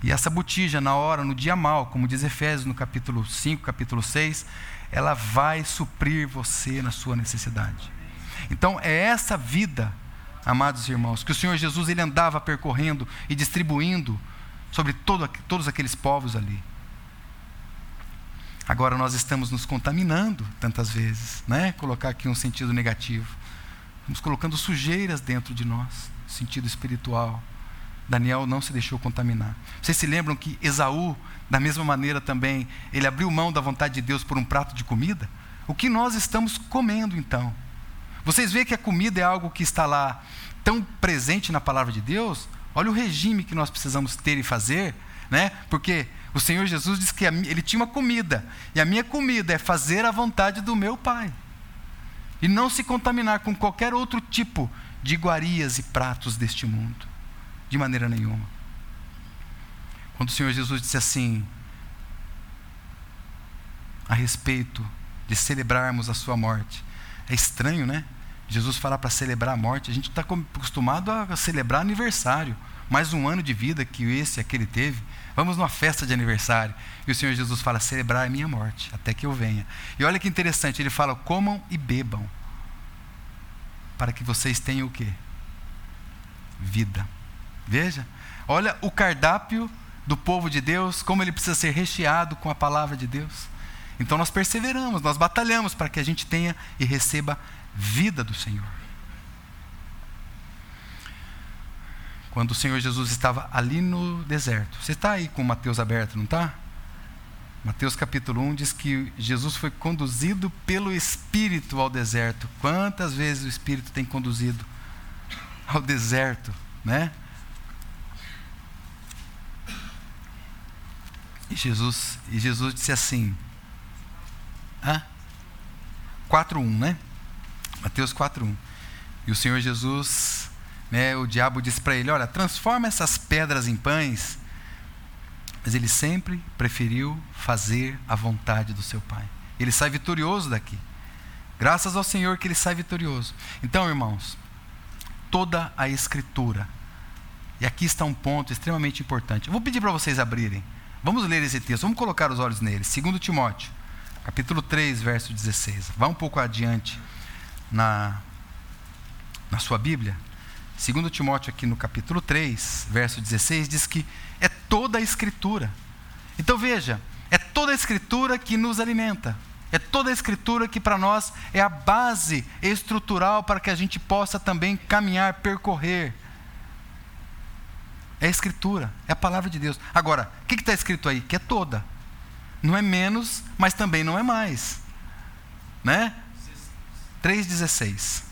E essa botija, na hora, no dia mal, como diz Efésios no capítulo 5, capítulo 6, ela vai suprir você na sua necessidade. Então, é essa vida amados irmãos, que o Senhor Jesus ele andava percorrendo e distribuindo sobre todo, todos aqueles povos ali. Agora nós estamos nos contaminando tantas vezes, né? Colocar aqui um sentido negativo. Estamos colocando sujeiras dentro de nós, sentido espiritual. Daniel não se deixou contaminar. Vocês se lembram que Esaú, da mesma maneira também, ele abriu mão da vontade de Deus por um prato de comida? O que nós estamos comendo então? Vocês veem que a comida é algo que está lá tão presente na palavra de Deus. Olha o regime que nós precisamos ter e fazer, né? Porque o Senhor Jesus disse que ele tinha uma comida, e a minha comida é fazer a vontade do meu Pai. E não se contaminar com qualquer outro tipo de iguarias e pratos deste mundo, de maneira nenhuma. Quando o Senhor Jesus disse assim, a respeito de celebrarmos a sua morte, é estranho, né? Jesus fala para celebrar a morte. A gente está acostumado a celebrar aniversário. Mais um ano de vida que esse, aquele teve. Vamos numa festa de aniversário. E o Senhor Jesus fala: celebrar a minha morte, até que eu venha. E olha que interessante, ele fala: comam e bebam, para que vocês tenham o quê? Vida. Veja, olha o cardápio do povo de Deus, como ele precisa ser recheado com a palavra de Deus. Então nós perseveramos, nós batalhamos para que a gente tenha e receba vida do Senhor. Quando o Senhor Jesus estava ali no deserto. Você está aí com Mateus aberto, não está? Mateus capítulo 1 diz que Jesus foi conduzido pelo Espírito ao deserto. Quantas vezes o Espírito tem conduzido ao deserto, né? E Jesus, e Jesus disse assim: Hã? 4:1, né? Mateus 4:1. E o Senhor Jesus, né, o diabo disse para ele: "Olha, transforma essas pedras em pães". Mas ele sempre preferiu fazer a vontade do seu Pai. Ele sai vitorioso daqui. Graças ao Senhor que ele sai vitorioso. Então, irmãos, toda a escritura. E aqui está um ponto extremamente importante. Eu vou pedir para vocês abrirem. Vamos ler esse texto, vamos colocar os olhos nele. 2 Timóteo, capítulo 3, verso 16. Vá um pouco adiante na, na sua Bíblia, 2 Timóteo, aqui no capítulo 3, verso 16, diz que é toda a Escritura. Então veja, é toda a Escritura que nos alimenta. É toda a Escritura que para nós é a base estrutural para que a gente possa também caminhar, percorrer. É a Escritura, é a palavra de Deus. Agora, o que está escrito aí? Que é toda. Não é menos, mas também não é mais. né? 3,16.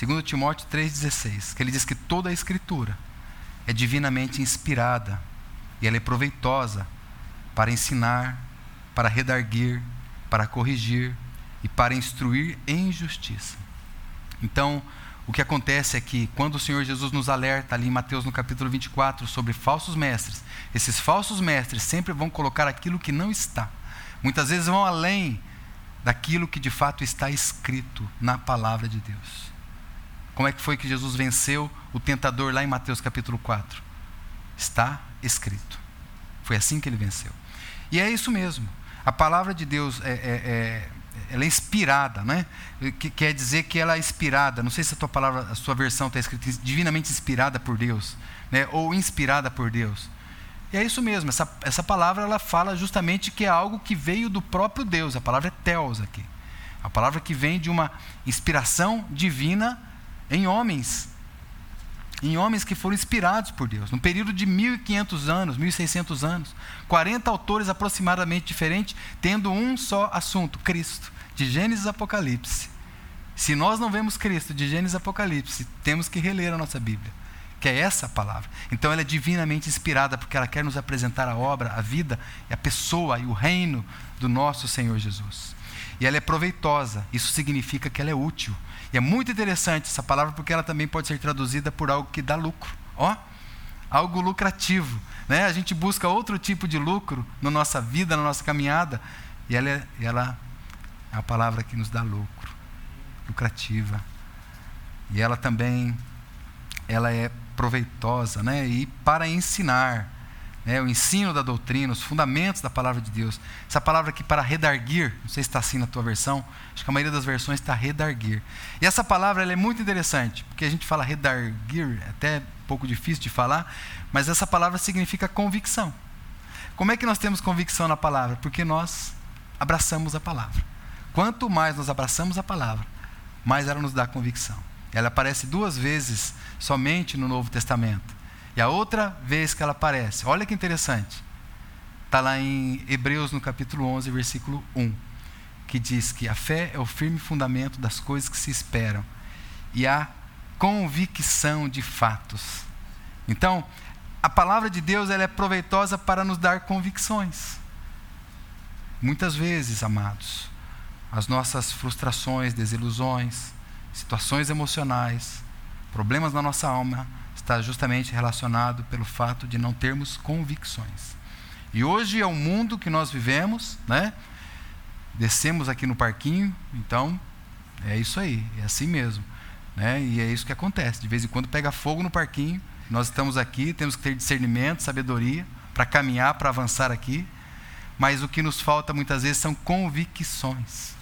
2 Timóteo 3,16. Que ele diz que toda a escritura é divinamente inspirada e ela é proveitosa para ensinar, para redarguir, para corrigir e para instruir em justiça. Então, o que acontece é que quando o Senhor Jesus nos alerta ali em Mateus no capítulo 24 sobre falsos mestres, esses falsos mestres sempre vão colocar aquilo que não está. Muitas vezes vão além daquilo que de fato está escrito na palavra de Deus. Como é que foi que Jesus venceu o tentador lá em Mateus capítulo 4? Está escrito. Foi assim que ele venceu. E é isso mesmo. A palavra de Deus é, é, é ela é inspirada, né? Que quer dizer que ela é inspirada. Não sei se a tua palavra, a sua versão está escrita divinamente inspirada por Deus, né? Ou inspirada por Deus. E é isso mesmo. Essa, essa palavra ela fala justamente que é algo que veio do próprio Deus. A palavra é teos aqui. A palavra que vem de uma inspiração divina em homens, em homens que foram inspirados por Deus, num período de 1500 anos, 1600 anos, 40 autores aproximadamente diferentes, tendo um só assunto, Cristo, de Gênesis Apocalipse. Se nós não vemos Cristo de Gênesis Apocalipse, temos que reler a nossa Bíblia, que é essa palavra. Então ela é divinamente inspirada porque ela quer nos apresentar a obra, a vida, a pessoa e o reino do nosso Senhor Jesus. E ela é proveitosa, isso significa que ela é útil. E é muito interessante essa palavra porque ela também pode ser traduzida por algo que dá lucro. Ó, algo lucrativo. Né? A gente busca outro tipo de lucro na nossa vida, na nossa caminhada. E ela é, ela é a palavra que nos dá lucro, lucrativa. E ela também ela é proveitosa, né? E para ensinar, né, o ensino da doutrina, os fundamentos da palavra de Deus. Essa palavra aqui para redarguir, não sei se está assim na tua versão, acho que a maioria das versões está redarguir. E essa palavra é muito interessante, porque a gente fala redarguir, é até um pouco difícil de falar, mas essa palavra significa convicção. Como é que nós temos convicção na palavra? Porque nós abraçamos a palavra. Quanto mais nós abraçamos a palavra, mais ela nos dá convicção. Ela aparece duas vezes somente no Novo Testamento. E a outra vez que ela aparece, olha que interessante. Está lá em Hebreus, no capítulo 11, versículo 1, que diz que a fé é o firme fundamento das coisas que se esperam e a convicção de fatos. Então, a palavra de Deus ela é proveitosa para nos dar convicções. Muitas vezes, amados, as nossas frustrações, desilusões, situações emocionais, problemas na nossa alma, está justamente relacionado pelo fato de não termos convicções. E hoje é o mundo que nós vivemos, né? Descemos aqui no parquinho, então é isso aí, é assim mesmo, né? E é isso que acontece. De vez em quando pega fogo no parquinho. Nós estamos aqui, temos que ter discernimento, sabedoria para caminhar, para avançar aqui. Mas o que nos falta muitas vezes são convicções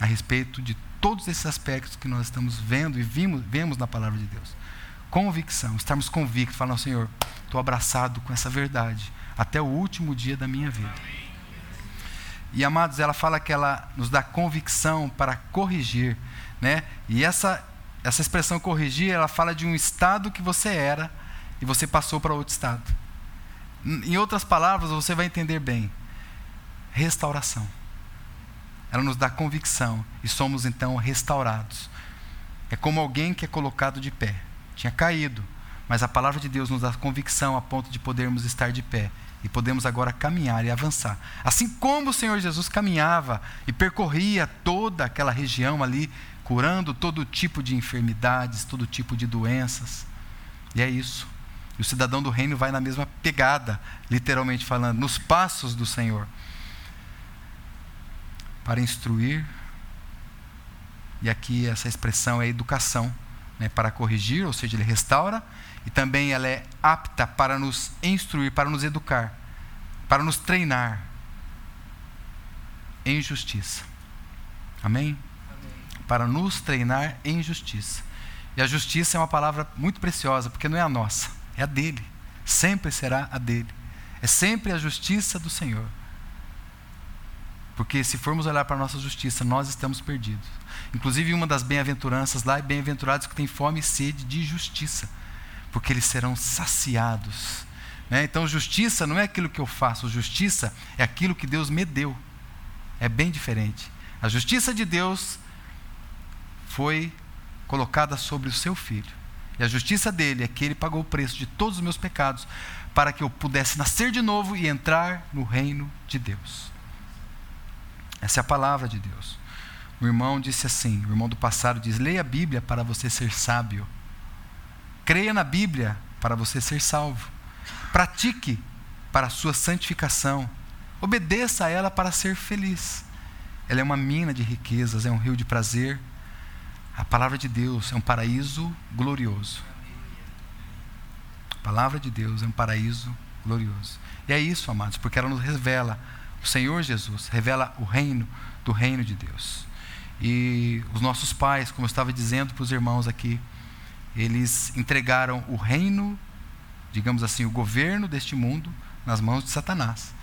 a respeito de todos esses aspectos que nós estamos vendo e vimos, vemos na palavra de Deus convicção, estarmos convictos, falando, Senhor, estou abraçado com essa verdade até o último dia da minha vida. E amados, ela fala que ela nos dá convicção para corrigir, né? E essa essa expressão corrigir, ela fala de um estado que você era e você passou para outro estado. Em outras palavras, você vai entender bem. Restauração. Ela nos dá convicção e somos então restaurados. É como alguém que é colocado de pé tinha caído, mas a palavra de Deus nos dá convicção a ponto de podermos estar de pé e podemos agora caminhar e avançar. Assim como o Senhor Jesus caminhava e percorria toda aquela região ali, curando todo tipo de enfermidades, todo tipo de doenças. E é isso. E o cidadão do reino vai na mesma pegada, literalmente falando, nos passos do Senhor. Para instruir, e aqui essa expressão é educação né, para corrigir, ou seja, ele restaura, e também ela é apta para nos instruir, para nos educar, para nos treinar em justiça. Amém? Amém? Para nos treinar em justiça. E a justiça é uma palavra muito preciosa, porque não é a nossa, é a dele. Sempre será a dele. É sempre a justiça do Senhor. Porque se formos olhar para a nossa justiça, nós estamos perdidos. Inclusive, uma das bem-aventuranças lá é bem-aventurados que têm fome e sede de justiça, porque eles serão saciados. Né? Então, justiça não é aquilo que eu faço, justiça é aquilo que Deus me deu. É bem diferente. A justiça de Deus foi colocada sobre o seu filho. E a justiça dele é que ele pagou o preço de todos os meus pecados para que eu pudesse nascer de novo e entrar no reino de Deus. Essa é a palavra de Deus. O irmão disse assim: o irmão do passado diz: leia a Bíblia para você ser sábio. Creia na Bíblia para você ser salvo. Pratique para a sua santificação. Obedeça a ela para ser feliz. Ela é uma mina de riquezas, é um rio de prazer. A palavra de Deus é um paraíso glorioso. A palavra de Deus é um paraíso glorioso. E é isso, amados, porque ela nos revela o Senhor Jesus, revela o reino do reino de Deus. E os nossos pais, como eu estava dizendo para os irmãos aqui, eles entregaram o reino, digamos assim, o governo deste mundo nas mãos de Satanás.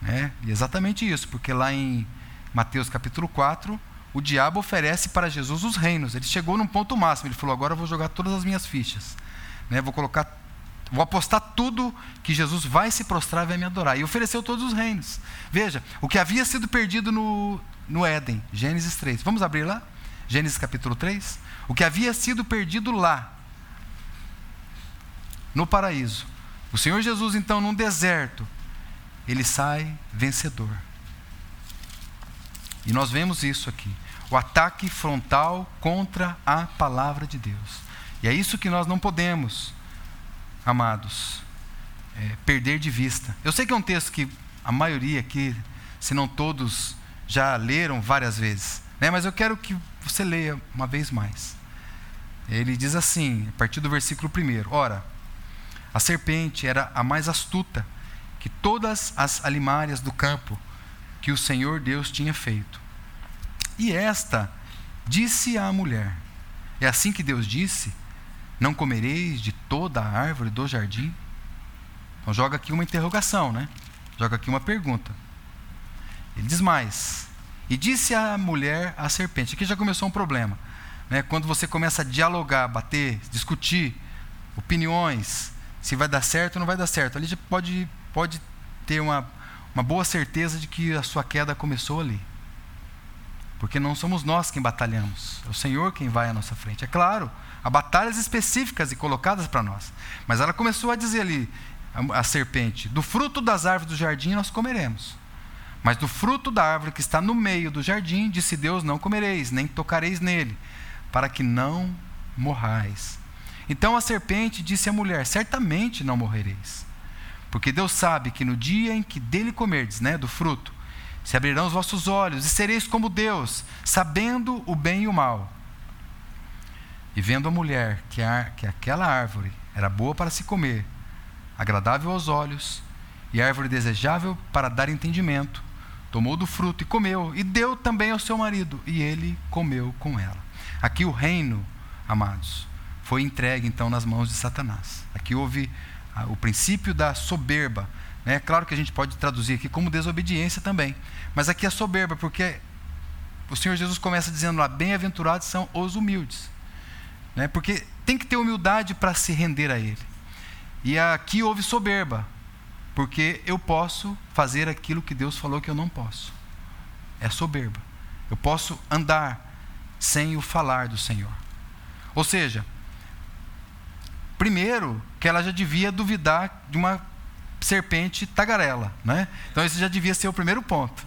Né? E exatamente isso, porque lá em Mateus capítulo 4, o diabo oferece para Jesus os reinos. Ele chegou num ponto máximo, ele falou: agora eu vou jogar todas as minhas fichas. Né? Vou colocar Vou apostar tudo que Jesus vai se prostrar e vai me adorar. E ofereceu todos os reinos. Veja, o que havia sido perdido no, no Éden, Gênesis 3. Vamos abrir lá? Gênesis capítulo 3. O que havia sido perdido lá, no paraíso. O Senhor Jesus, então, num deserto, ele sai vencedor. E nós vemos isso aqui. O ataque frontal contra a palavra de Deus. E é isso que nós não podemos amados, é, perder de vista. Eu sei que é um texto que a maioria aqui, se não todos, já leram várias vezes, né? mas eu quero que você leia uma vez mais. Ele diz assim, a partir do versículo 1: Ora, a serpente era a mais astuta que todas as alimárias do campo que o Senhor Deus tinha feito. E esta disse à mulher: É assim que Deus disse: não comereis de toda a árvore do jardim? Então joga aqui uma interrogação, né? Joga aqui uma pergunta. Ele diz mais. E disse a mulher à serpente. Aqui já começou um problema. Né? Quando você começa a dialogar, bater, discutir opiniões, se vai dar certo ou não vai dar certo. Ali já pode, pode ter uma, uma boa certeza de que a sua queda começou ali. Porque não somos nós quem batalhamos, é o Senhor quem vai à nossa frente. É claro, Há batalhas específicas e colocadas para nós. Mas ela começou a dizer ali, a, a serpente: do fruto das árvores do jardim nós comeremos. Mas do fruto da árvore que está no meio do jardim, disse Deus: não comereis, nem tocareis nele, para que não morrais. Então a serpente disse à mulher: certamente não morrereis. Porque Deus sabe que no dia em que dele comerdes, né, do fruto, se abrirão os vossos olhos e sereis como Deus, sabendo o bem e o mal. E vendo a mulher que, a, que aquela árvore era boa para se comer, agradável aos olhos, e árvore desejável para dar entendimento, tomou do fruto e comeu, e deu também ao seu marido, e ele comeu com ela. Aqui o reino, amados, foi entregue então nas mãos de Satanás. Aqui houve o princípio da soberba. É né? claro que a gente pode traduzir aqui como desobediência também, mas aqui é soberba, porque o Senhor Jesus começa dizendo lá: bem-aventurados são os humildes. Né? Porque tem que ter humildade para se render a Ele. E aqui houve soberba, porque eu posso fazer aquilo que Deus falou que eu não posso. É soberba. Eu posso andar sem o falar do Senhor. Ou seja, primeiro que ela já devia duvidar de uma serpente tagarela, né? Então esse já devia ser o primeiro ponto.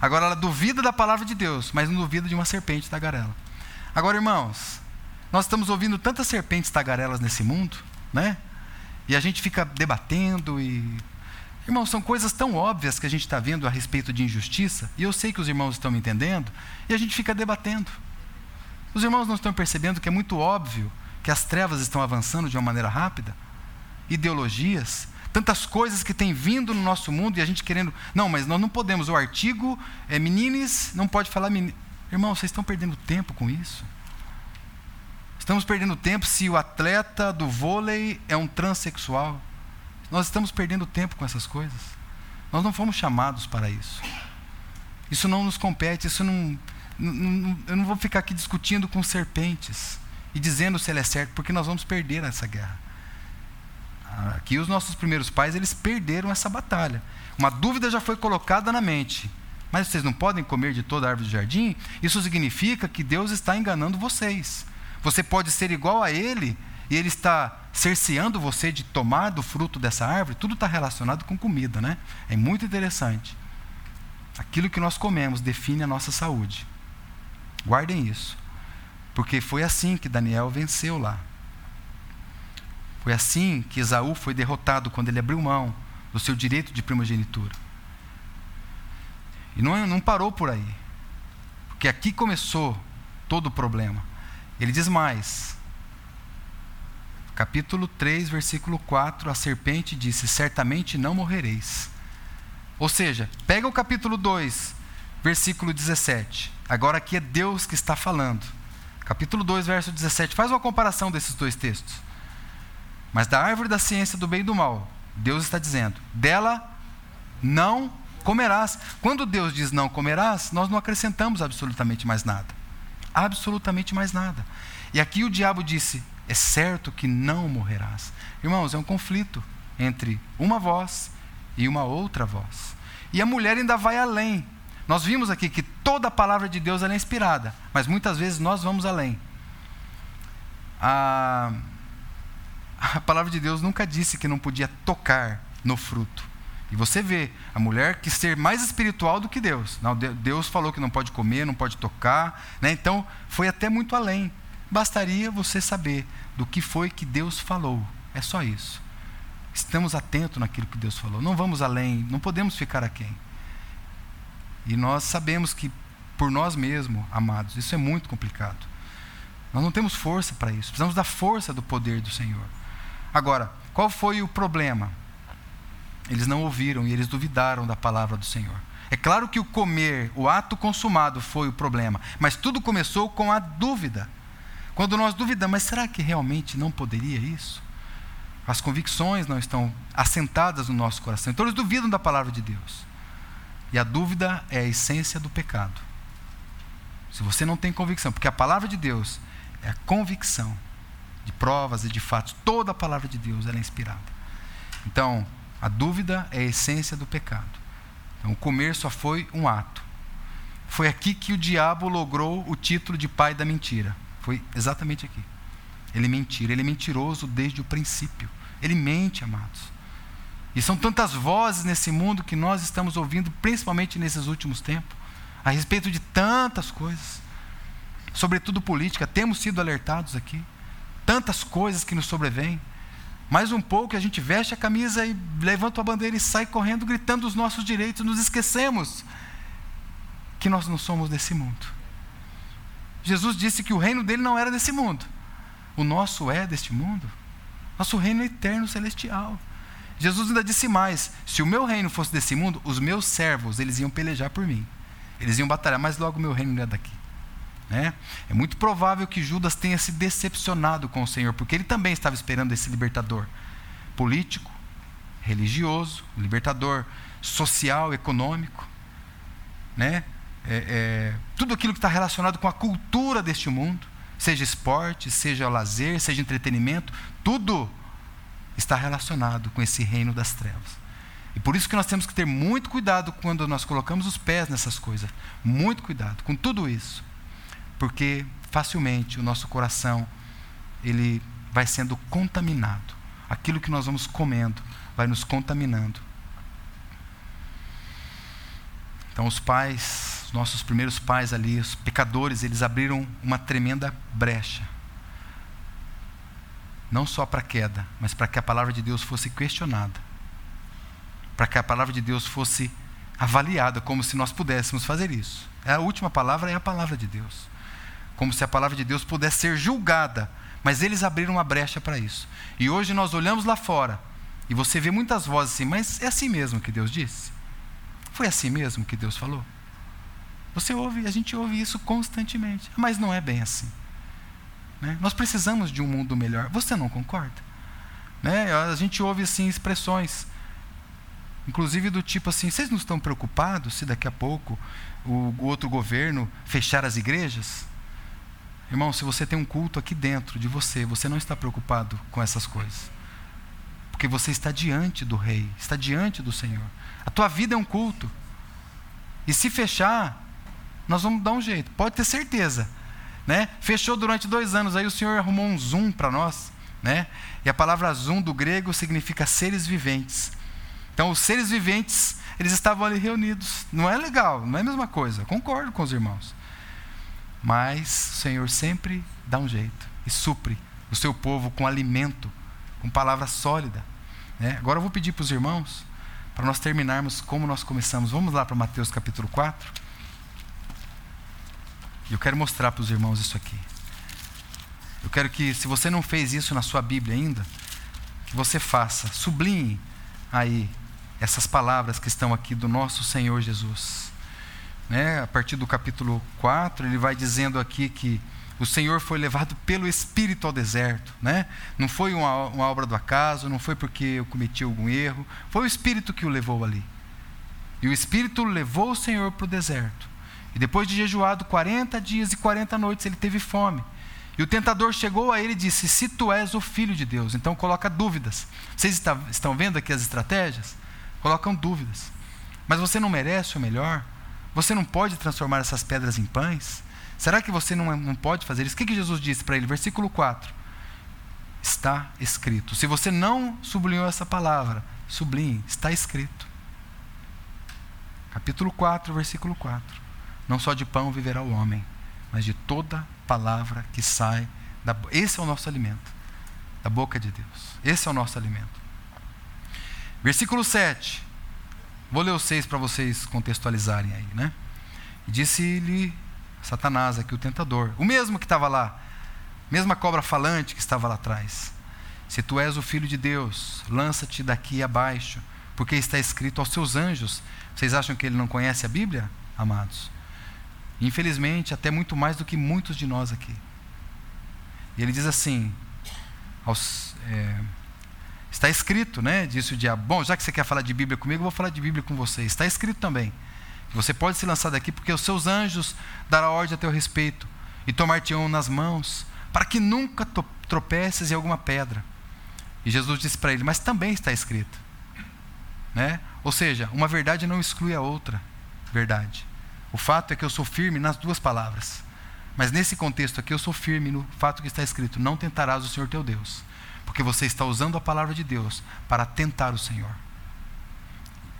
Agora ela duvida da palavra de Deus, mas não duvida de uma serpente tagarela. Agora, irmãos, nós estamos ouvindo tantas serpentes tagarelas nesse mundo, né? E a gente fica debatendo e. Irmãos, são coisas tão óbvias que a gente está vendo a respeito de injustiça, e eu sei que os irmãos estão me entendendo, e a gente fica debatendo. Os irmãos não estão percebendo que é muito óbvio que as trevas estão avançando de uma maneira rápida? Ideologias, tantas coisas que têm vindo no nosso mundo e a gente querendo. Não, mas nós não podemos. O artigo é menines, não pode falar menino. Irmão, vocês estão perdendo tempo com isso. Estamos perdendo tempo se o atleta do vôlei é um transexual. Nós estamos perdendo tempo com essas coisas. Nós não fomos chamados para isso. Isso não nos compete, isso não, não, eu não vou ficar aqui discutindo com serpentes e dizendo se ele é certo, porque nós vamos perder essa guerra. Aqui os nossos primeiros pais, eles perderam essa batalha. Uma dúvida já foi colocada na mente. mas vocês não podem comer de toda a árvore do jardim, isso significa que Deus está enganando vocês. Você pode ser igual a Ele e Ele está cerceando você de tomar do fruto dessa árvore. Tudo está relacionado com comida, né? É muito interessante. Aquilo que nós comemos define a nossa saúde. Guardem isso. Porque foi assim que Daniel venceu lá. Foi assim que Esaú foi derrotado quando ele abriu mão do seu direito de primogenitura. E não, não parou por aí. Porque aqui começou todo o problema. Ele diz mais. Capítulo 3, versículo 4, a serpente disse: Certamente não morrereis. Ou seja, pega o capítulo 2, versículo 17. Agora aqui é Deus que está falando. Capítulo 2, verso 17. Faz uma comparação desses dois textos. Mas da árvore da ciência do bem e do mal, Deus está dizendo: dela não comerás. Quando Deus diz não comerás, nós não acrescentamos absolutamente mais nada. Absolutamente mais nada. E aqui o diabo disse: é certo que não morrerás. Irmãos, é um conflito entre uma voz e uma outra voz. E a mulher ainda vai além. Nós vimos aqui que toda a palavra de Deus é inspirada, mas muitas vezes nós vamos além. A, a palavra de Deus nunca disse que não podia tocar no fruto. E você vê a mulher que ser mais espiritual do que Deus. Não, Deus falou que não pode comer, não pode tocar, né? então foi até muito além. Bastaria você saber do que foi que Deus falou. É só isso. Estamos atentos naquilo que Deus falou. Não vamos além, não podemos ficar aquém. E nós sabemos que por nós mesmos, amados, isso é muito complicado. Nós não temos força para isso. Precisamos da força do poder do Senhor. Agora, qual foi o problema? Eles não ouviram e eles duvidaram da palavra do Senhor. É claro que o comer, o ato consumado foi o problema, mas tudo começou com a dúvida. Quando nós duvidamos, mas será que realmente não poderia isso? As convicções não estão assentadas no nosso coração. Então eles duvidam da palavra de Deus. E a dúvida é a essência do pecado. Se você não tem convicção, porque a palavra de Deus é a convicção de provas e de fatos, toda a palavra de Deus é inspirada. Então, a dúvida é a essência do pecado. Então, o comer só foi um ato. Foi aqui que o diabo logrou o título de pai da mentira. Foi exatamente aqui. Ele mentira, ele é mentiroso desde o princípio. Ele mente, amados. E são tantas vozes nesse mundo que nós estamos ouvindo, principalmente nesses últimos tempos, a respeito de tantas coisas, sobretudo política. Temos sido alertados aqui. Tantas coisas que nos sobrevêm. Mais um pouco a gente veste a camisa e levanta a bandeira e sai correndo gritando os nossos direitos, nos esquecemos que nós não somos desse mundo. Jesus disse que o reino dele não era desse mundo. O nosso é deste mundo. Nosso reino é eterno celestial. Jesus ainda disse mais: se o meu reino fosse desse mundo, os meus servos, eles iam pelejar por mim. Eles iam batalhar, mas logo o meu reino não é daqui. Né? É muito provável que Judas tenha se decepcionado com o Senhor, porque ele também estava esperando esse libertador político, religioso, libertador social, econômico, né? é, é, tudo aquilo que está relacionado com a cultura deste mundo, seja esporte, seja lazer, seja entretenimento, tudo está relacionado com esse reino das trevas. E por isso que nós temos que ter muito cuidado quando nós colocamos os pés nessas coisas. Muito cuidado com tudo isso. Porque facilmente o nosso coração ele vai sendo contaminado. Aquilo que nós vamos comendo vai nos contaminando. Então os pais nossos primeiros pais ali, os pecadores, eles abriram uma tremenda brecha. Não só para a queda, mas para que a palavra de Deus fosse questionada. Para que a palavra de Deus fosse avaliada, como se nós pudéssemos fazer isso. A última palavra é a palavra de Deus. Como se a palavra de Deus pudesse ser julgada. Mas eles abriram uma brecha para isso. E hoje nós olhamos lá fora e você vê muitas vozes assim, mas é assim mesmo que Deus disse? Foi assim mesmo que Deus falou? Você ouve, a gente ouve isso constantemente, mas não é bem assim. Né? Nós precisamos de um mundo melhor. Você não concorda? Né? A gente ouve assim expressões, inclusive do tipo assim: vocês não estão preocupados se daqui a pouco o, o outro governo fechar as igrejas? Irmão, se você tem um culto aqui dentro de você, você não está preocupado com essas coisas. Porque você está diante do Rei, está diante do Senhor. A tua vida é um culto. E se fechar, nós vamos dar um jeito, pode ter certeza. Né? Fechou durante dois anos, aí o Senhor arrumou um zoom para nós. Né? E a palavra zoom do grego significa seres viventes. Então, os seres viventes, eles estavam ali reunidos. Não é legal, não é a mesma coisa. Concordo com os irmãos. Mas o Senhor sempre dá um jeito e supre o seu povo com alimento, com palavra sólida. Né? Agora eu vou pedir para os irmãos, para nós terminarmos como nós começamos. Vamos lá para Mateus capítulo 4. E eu quero mostrar para os irmãos isso aqui. Eu quero que, se você não fez isso na sua Bíblia ainda, que você faça. Sublinhe aí essas palavras que estão aqui do nosso Senhor Jesus. Né? A partir do capítulo 4, ele vai dizendo aqui que o Senhor foi levado pelo Espírito ao deserto. Né? Não foi uma, uma obra do acaso, não foi porque eu cometi algum erro, foi o Espírito que o levou ali. E o Espírito levou o Senhor para o deserto. E depois de jejuado 40 dias e 40 noites, ele teve fome. E o tentador chegou a ele e disse: Se tu és o filho de Deus, então coloca dúvidas. Vocês está, estão vendo aqui as estratégias? Colocam dúvidas. Mas você não merece o melhor? Você não pode transformar essas pedras em pães? Será que você não, não pode fazer isso? O que, que Jesus disse para ele? Versículo 4. Está escrito. Se você não sublinhou essa palavra, sublinhe, está escrito. Capítulo 4, versículo 4. Não só de pão viverá o homem, mas de toda palavra que sai da Esse é o nosso alimento, da boca de Deus. Esse é o nosso alimento. Versículo 7. Vou ler o 6 para vocês contextualizarem aí, né? Disse-lhe Satanás, aqui o tentador, o mesmo que estava lá, mesma cobra falante que estava lá atrás. Se tu és o filho de Deus, lança-te daqui abaixo, porque está escrito aos seus anjos. Vocês acham que ele não conhece a Bíblia, amados? Infelizmente, até muito mais do que muitos de nós aqui. E ele diz assim: aos, é, está escrito, né? Disse o diabo: Bom, já que você quer falar de Bíblia comigo, eu vou falar de Bíblia com você. Está escrito também. Você pode se lançar daqui, porque os seus anjos darão ordem a teu respeito e tomar-te-ão nas mãos, para que nunca tropeces em alguma pedra. E Jesus disse para ele: Mas também está escrito. Né? Ou seja, uma verdade não exclui a outra verdade. O fato é que eu sou firme nas duas palavras. Mas nesse contexto aqui, eu sou firme no fato que está escrito: Não tentarás o Senhor teu Deus. Porque você está usando a palavra de Deus para tentar o Senhor.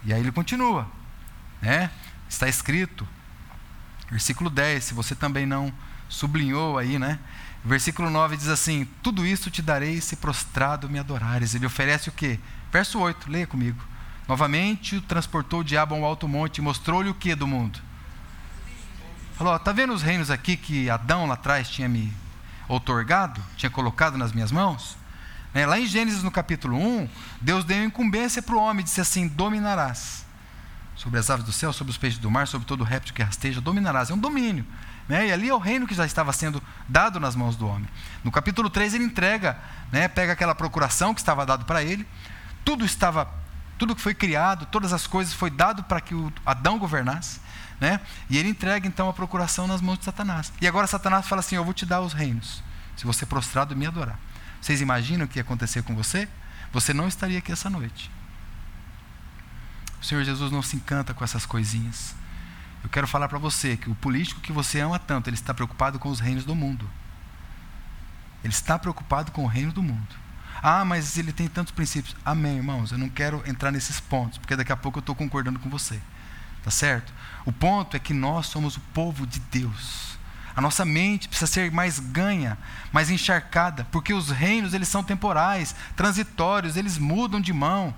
E aí ele continua. Né? Está escrito, versículo 10, se você também não sublinhou aí, né? Versículo 9 diz assim: Tudo isso te darei se prostrado me adorares. Ele oferece o quê? Verso 8, leia comigo. Novamente transportou o diabo a um alto monte e mostrou-lhe o que do mundo? Falou: Está vendo os reinos aqui que Adão lá atrás tinha me outorgado, tinha colocado nas minhas mãos? Né? Lá em Gênesis no capítulo 1, Deus deu incumbência para o homem, disse assim: Dominarás sobre as aves do céu, sobre os peixes do mar, sobre todo réptil que rasteja, dominarás. É um domínio. Né? E ali é o reino que já estava sendo dado nas mãos do homem. No capítulo 3 ele entrega, né? pega aquela procuração que estava dado para ele, tudo estava, tudo que foi criado, todas as coisas foi dado para que o Adão governasse. Né? E ele entrega então a procuração nas mãos de Satanás. E agora Satanás fala assim: Eu vou te dar os reinos, se você prostrado me adorar. Vocês imaginam o que ia acontecer com você? Você não estaria aqui essa noite. O Senhor Jesus não se encanta com essas coisinhas. Eu quero falar para você que o político que você ama tanto, ele está preocupado com os reinos do mundo. Ele está preocupado com o reino do mundo. Ah, mas ele tem tantos princípios. Amém, irmãos. Eu não quero entrar nesses pontos, porque daqui a pouco eu estou concordando com você. Tá certo? O ponto é que nós somos o povo de Deus. A nossa mente precisa ser mais ganha, mais encharcada, porque os reinos eles são temporais, transitórios, eles mudam de mão.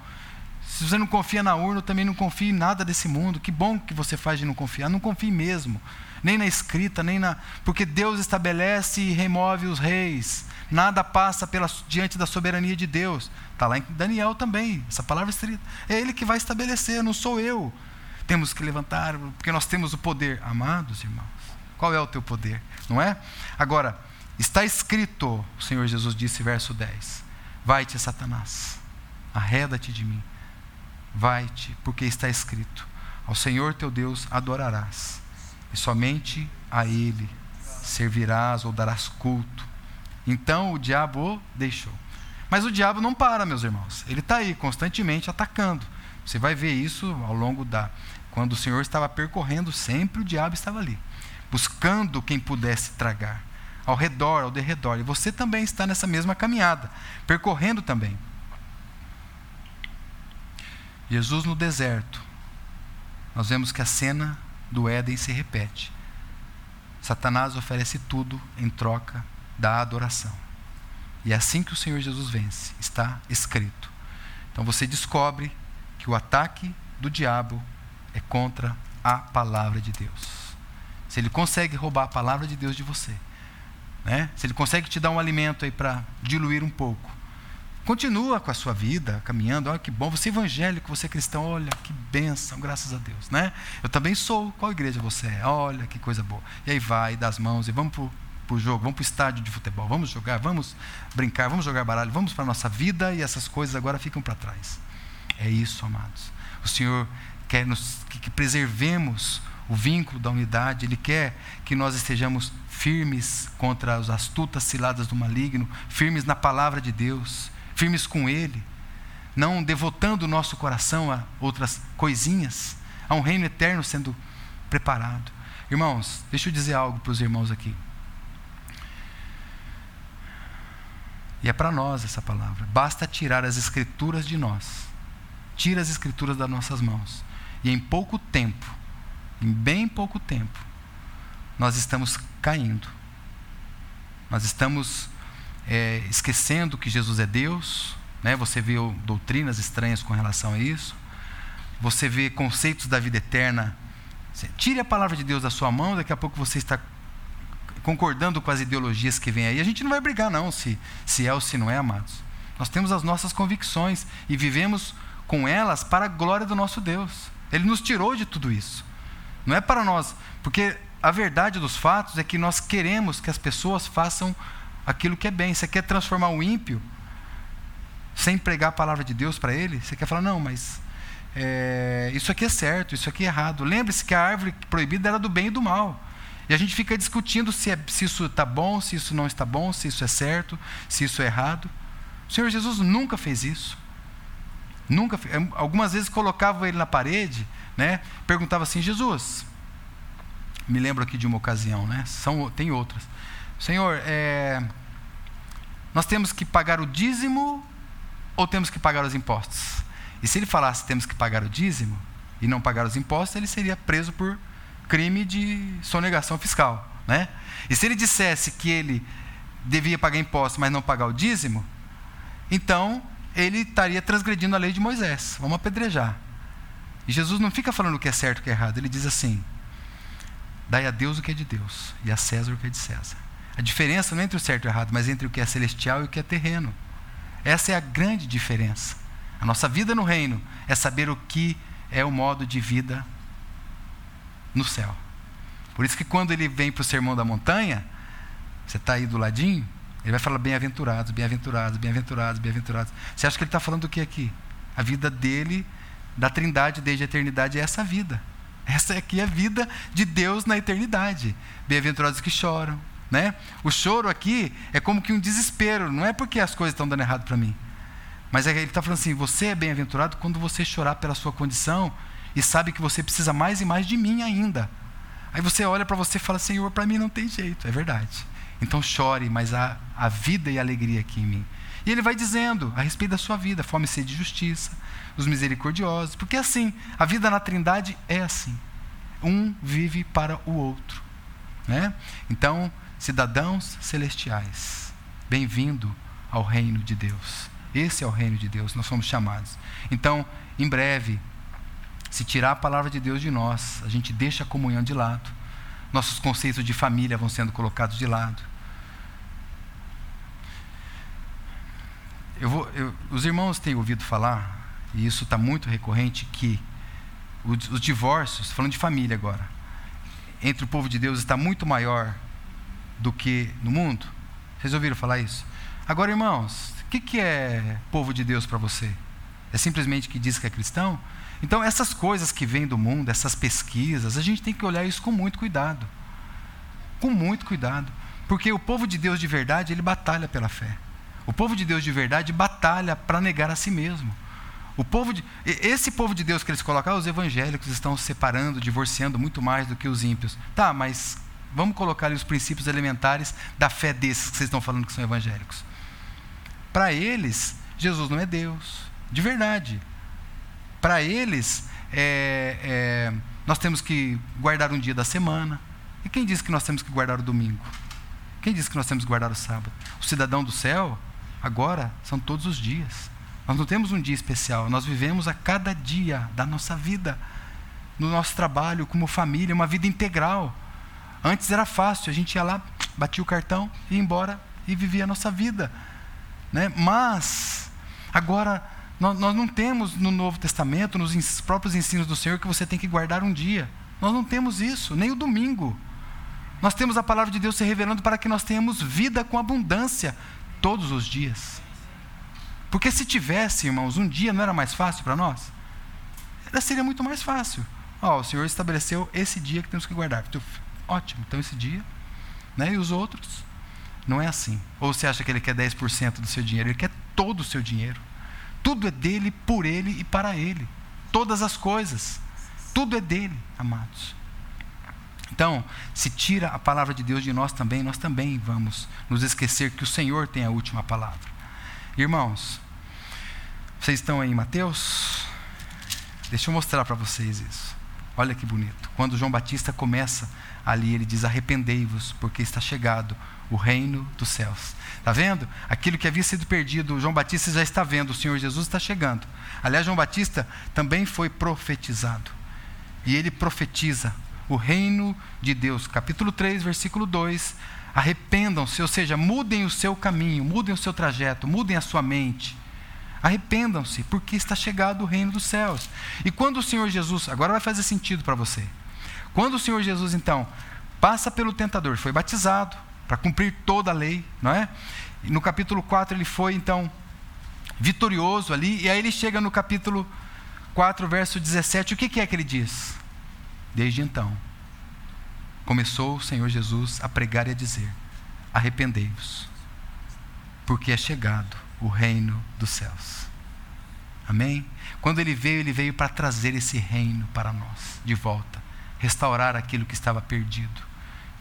Se você não confia na urna, também não confie em nada desse mundo. Que bom que você faz de não confiar. Não confie mesmo, nem na escrita, nem na, porque Deus estabelece e remove os reis. Nada passa pela, diante da soberania de Deus. Está lá em Daniel também. Essa palavra escrita. É Ele que vai estabelecer, não sou eu temos que levantar, porque nós temos o poder. Amados irmãos, qual é o teu poder? Não é? Agora, está escrito, o Senhor Jesus disse, verso 10: Vai-te, Satanás, arreda-te de mim, vai-te, porque está escrito: Ao Senhor teu Deus adorarás, e somente a Ele servirás ou darás culto. Então o diabo o deixou. Mas o diabo não para, meus irmãos. Ele está aí constantemente atacando. Você vai ver isso ao longo da Quando o Senhor estava percorrendo, sempre o diabo estava ali, buscando quem pudesse tragar, ao redor, ao derredor. E você também está nessa mesma caminhada, percorrendo também. Jesus no deserto, nós vemos que a cena do Éden se repete. Satanás oferece tudo em troca da adoração. E é assim que o Senhor Jesus vence, está escrito. Então você descobre que o ataque do diabo é contra a palavra de Deus. Se ele consegue roubar a palavra de Deus de você, né? se ele consegue te dar um alimento aí para diluir um pouco, Continua com a sua vida, caminhando. Olha que bom, você é evangélico, você é cristão, olha que bênção, graças a Deus. Né? Eu também sou. Qual igreja você é? Olha que coisa boa. E aí vai, dá as mãos e vamos para o jogo, vamos para o estádio de futebol, vamos jogar, vamos brincar, vamos jogar baralho, vamos para a nossa vida e essas coisas agora ficam para trás. É isso, amados. O Senhor quer nos, que, que preservemos o vínculo da unidade, Ele quer que nós estejamos firmes contra as astutas ciladas do maligno, firmes na palavra de Deus firmes com Ele, não devotando o nosso coração a outras coisinhas, a um reino eterno sendo preparado. Irmãos, deixa eu dizer algo para os irmãos aqui. E é para nós essa palavra. Basta tirar as escrituras de nós. Tira as escrituras das nossas mãos. E em pouco tempo, em bem pouco tempo, nós estamos caindo. Nós estamos é, esquecendo que Jesus é Deus, né? você vê doutrinas estranhas com relação a isso, você vê conceitos da vida eterna. Tire a palavra de Deus da sua mão, daqui a pouco você está concordando com as ideologias que vêm aí. A gente não vai brigar, não, se, se é ou se não é, amados. Nós temos as nossas convicções e vivemos com elas para a glória do nosso Deus. Ele nos tirou de tudo isso. Não é para nós, porque a verdade dos fatos é que nós queremos que as pessoas façam aquilo que é bem. Você quer transformar o ímpio sem pregar a palavra de Deus para ele? Você quer falar, não, mas é, isso aqui é certo, isso aqui é errado. Lembre-se que a árvore proibida era do bem e do mal. E a gente fica discutindo se, é, se isso está bom, se isso não está bom, se isso é certo, se isso é errado. O Senhor Jesus nunca fez isso. Nunca, algumas vezes colocava ele na parede, né? Perguntava assim, Jesus, me lembro aqui de uma ocasião, né? São, tem outras. Senhor, é, nós temos que pagar o dízimo ou temos que pagar os impostos? E se ele falasse temos que pagar o dízimo e não pagar os impostos, ele seria preso por crime de sonegação fiscal. Né? E se ele dissesse que ele devia pagar impostos, mas não pagar o dízimo, então ele estaria transgredindo a lei de Moisés. Vamos apedrejar. E Jesus não fica falando o que é certo e o que é errado. Ele diz assim: dai a Deus o que é de Deus e a César o que é de César. A diferença não é entre o certo e o errado, mas entre o que é celestial e o que é terreno. Essa é a grande diferença. A nossa vida no reino é saber o que é o modo de vida no céu. Por isso que quando ele vem para o sermão da montanha, você está aí do ladinho, ele vai falar bem-aventurados, bem-aventurados, bem-aventurados, bem-aventurados. Você acha que ele está falando do que aqui? A vida dele, da trindade desde a eternidade, é essa vida. Essa aqui é a vida de Deus na eternidade. Bem-aventurados que choram, né? O choro aqui é como que um desespero, não é porque as coisas estão dando errado para mim. Mas é ele está falando assim: você é bem-aventurado quando você chorar pela sua condição e sabe que você precisa mais e mais de mim ainda. Aí você olha para você e fala: Senhor, para mim não tem jeito, é verdade. Então chore, mas há a vida e a alegria aqui em mim. E ele vai dizendo a respeito da sua vida: fome, sede de justiça, os misericordiosos. Porque assim, a vida na Trindade é assim. Um vive para o outro. Né? Então, cidadãos celestiais, bem-vindo ao reino de Deus. Esse é o reino de Deus, nós somos chamados. Então, em breve, se tirar a palavra de Deus de nós, a gente deixa a comunhão de lado, nossos conceitos de família vão sendo colocados de lado. Eu vou, eu, os irmãos têm ouvido falar, e isso está muito recorrente, que os, os divórcios, falando de família agora, entre o povo de Deus está muito maior do que no mundo? Vocês ouviram falar isso? Agora, irmãos, o que, que é povo de Deus para você? É simplesmente que diz que é cristão? Então, essas coisas que vêm do mundo, essas pesquisas, a gente tem que olhar isso com muito cuidado. Com muito cuidado. Porque o povo de Deus de verdade, ele batalha pela fé. O povo de Deus de verdade batalha para negar a si mesmo. O povo de, esse povo de Deus que eles colocam, ah, os evangélicos estão se separando, divorciando muito mais do que os ímpios. Tá, mas vamos colocar ali os princípios elementares da fé desses que vocês estão falando que são evangélicos. Para eles, Jesus não é Deus, de verdade. Para eles, é, é, nós temos que guardar um dia da semana. E quem disse que nós temos que guardar o domingo? Quem disse que nós temos que guardar o sábado? O cidadão do céu, agora, são todos os dias. Nós não temos um dia especial, nós vivemos a cada dia da nossa vida, no nosso trabalho, como família, uma vida integral. Antes era fácil, a gente ia lá, batia o cartão, ia embora e vivia a nossa vida. Né? Mas, agora, nós, nós não temos no Novo Testamento, nos próprios ensinos do Senhor, que você tem que guardar um dia. Nós não temos isso, nem o domingo. Nós temos a palavra de Deus se revelando para que nós tenhamos vida com abundância todos os dias. Porque se tivesse, irmãos, um dia não era mais fácil para nós? Era, seria muito mais fácil. Ó, o Senhor estabeleceu esse dia que temos que guardar. Ótimo, então esse dia. Né? E os outros? Não é assim. Ou você acha que ele quer 10% do seu dinheiro? Ele quer todo o seu dinheiro. Tudo é dele, por ele e para ele. Todas as coisas. Tudo é dele, amados. Então, se tira a palavra de Deus de nós também, nós também vamos nos esquecer que o Senhor tem a última palavra. Irmãos, vocês estão aí em Mateus? Deixa eu mostrar para vocês isso. Olha que bonito. Quando João Batista começa ali, ele diz: Arrependei-vos, porque está chegado o reino dos céus. Está vendo? Aquilo que havia sido perdido, João Batista já está vendo, o Senhor Jesus está chegando. Aliás, João Batista também foi profetizado. E ele profetiza o reino de Deus. Capítulo 3, versículo 2. Arrependam-se, ou seja, mudem o seu caminho, mudem o seu trajeto, mudem a sua mente Arrependam-se, porque está chegado o reino dos céus. E quando o Senhor Jesus, agora vai fazer sentido para você. Quando o Senhor Jesus, então, passa pelo tentador, foi batizado para cumprir toda a lei, não é? E no capítulo 4 ele foi, então, vitorioso ali, e aí ele chega no capítulo 4, verso 17, o que, que é que ele diz? Desde então, começou o Senhor Jesus a pregar e a dizer: Arrependei-vos, porque é chegado o reino dos céus. Amém? Quando ele veio, ele veio para trazer esse reino para nós, de volta, restaurar aquilo que estava perdido.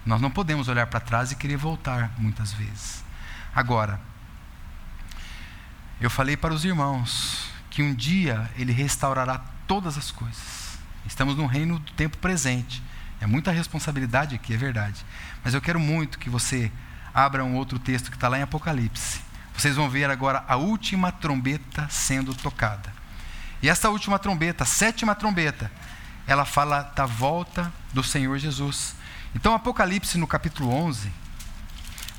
Nós não podemos olhar para trás e querer voltar muitas vezes. Agora, eu falei para os irmãos que um dia ele restaurará todas as coisas. Estamos no reino do tempo presente. É muita responsabilidade aqui, é verdade. Mas eu quero muito que você abra um outro texto que está lá em Apocalipse. Vocês vão ver agora a última trombeta sendo tocada. E essa última trombeta, a sétima trombeta, ela fala da volta do Senhor Jesus. Então, Apocalipse no capítulo 11,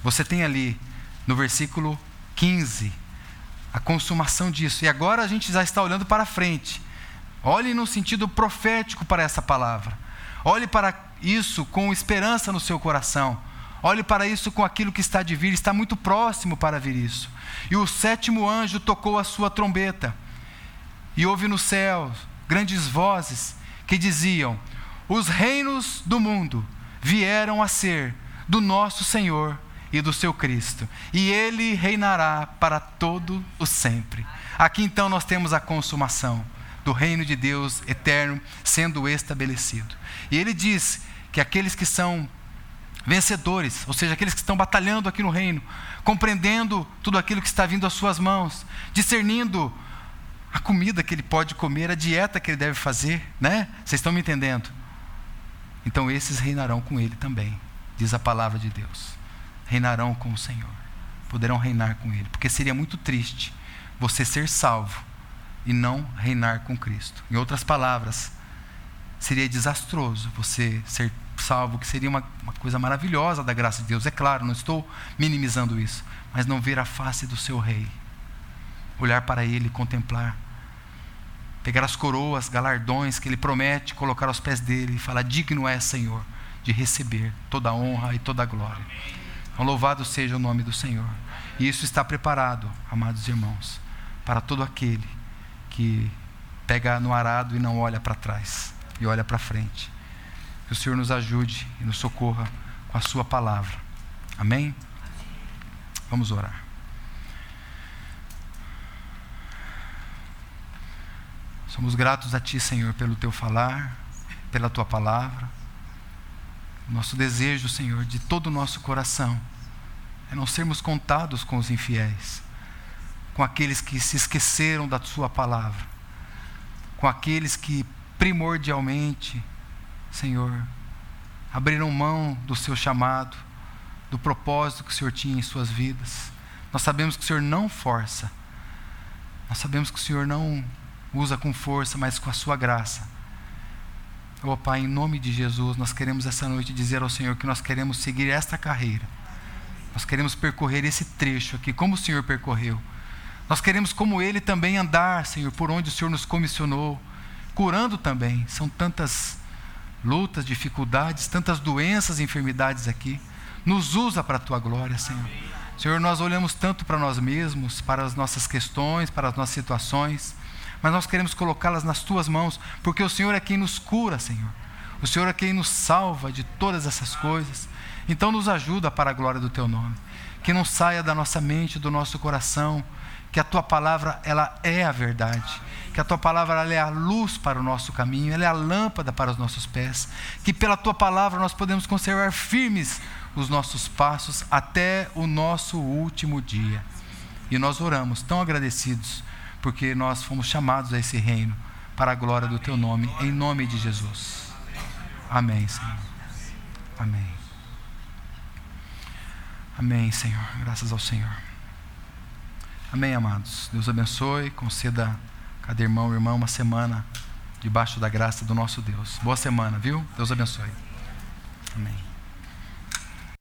você tem ali no versículo 15 a consumação disso. E agora a gente já está olhando para frente. Olhe no sentido profético para essa palavra. Olhe para isso com esperança no seu coração. Olhe para isso com aquilo que está de vir, está muito próximo para vir isso. E o sétimo anjo tocou a sua trombeta, e houve no céu grandes vozes que diziam: Os reinos do mundo vieram a ser do nosso Senhor e do seu Cristo, e ele reinará para todo o sempre. Aqui então nós temos a consumação do reino de Deus eterno sendo estabelecido. E ele diz que aqueles que são vencedores, ou seja, aqueles que estão batalhando aqui no reino, compreendendo tudo aquilo que está vindo às suas mãos, discernindo a comida que ele pode comer, a dieta que ele deve fazer, né? Vocês estão me entendendo? Então esses reinarão com ele também, diz a palavra de Deus. Reinarão com o Senhor, poderão reinar com ele, porque seria muito triste você ser salvo e não reinar com Cristo. Em outras palavras, seria desastroso você ser salvo, que seria uma, uma coisa maravilhosa da graça de Deus. É claro, não estou minimizando isso, mas não ver a face do seu rei, olhar para ele, contemplar, pegar as coroas, galardões que ele promete colocar aos pés dele e falar: Digno é, Senhor, de receber toda a honra e toda a glória. Então, louvado seja o nome do Senhor. E isso está preparado, amados irmãos, para todo aquele que pega no arado e não olha para trás, e olha para frente. Que o Senhor nos ajude e nos socorra com a Sua palavra. Amém? Vamos orar. Somos gratos a Ti, Senhor, pelo Teu falar, pela Tua palavra. Nosso desejo, Senhor, de todo o nosso coração é não sermos contados com os infiéis, com aqueles que se esqueceram da Sua palavra, com aqueles que primordialmente, Senhor, abriram mão do Seu chamado, do propósito que o Senhor tinha em suas vidas. Nós sabemos que o Senhor não força, nós sabemos que o Senhor não usa com força, mas com a Sua graça. Oh Pai, em nome de Jesus, nós queremos essa noite dizer ao Senhor que nós queremos seguir esta carreira. Nós queremos percorrer esse trecho aqui, como o Senhor percorreu. Nós queremos, como Ele, também andar, Senhor, por onde o Senhor nos comissionou, curando também. São tantas lutas, dificuldades, tantas doenças enfermidades aqui. Nos usa para a tua glória, Senhor. Senhor, nós olhamos tanto para nós mesmos, para as nossas questões, para as nossas situações, mas nós queremos colocá-las nas tuas mãos, porque o Senhor é quem nos cura, Senhor. O Senhor é quem nos salva de todas essas coisas. Então nos ajuda para a glória do teu nome. Que não saia da nossa mente, do nosso coração, que a tua palavra ela é a verdade, que a tua palavra ela é a luz para o nosso caminho, ela é a lâmpada para os nossos pés, que pela tua palavra nós podemos conservar firmes os nossos passos até o nosso último dia. E nós oramos tão agradecidos porque nós fomos chamados a esse reino para a glória do teu nome, em nome de Jesus. Amém, Senhor. Amém. Amém, Senhor. Graças ao Senhor. Amém, amados. Deus abençoe, conceda a cada irmão e irmã uma semana debaixo da graça do nosso Deus. Boa semana, viu? Deus abençoe. Amém.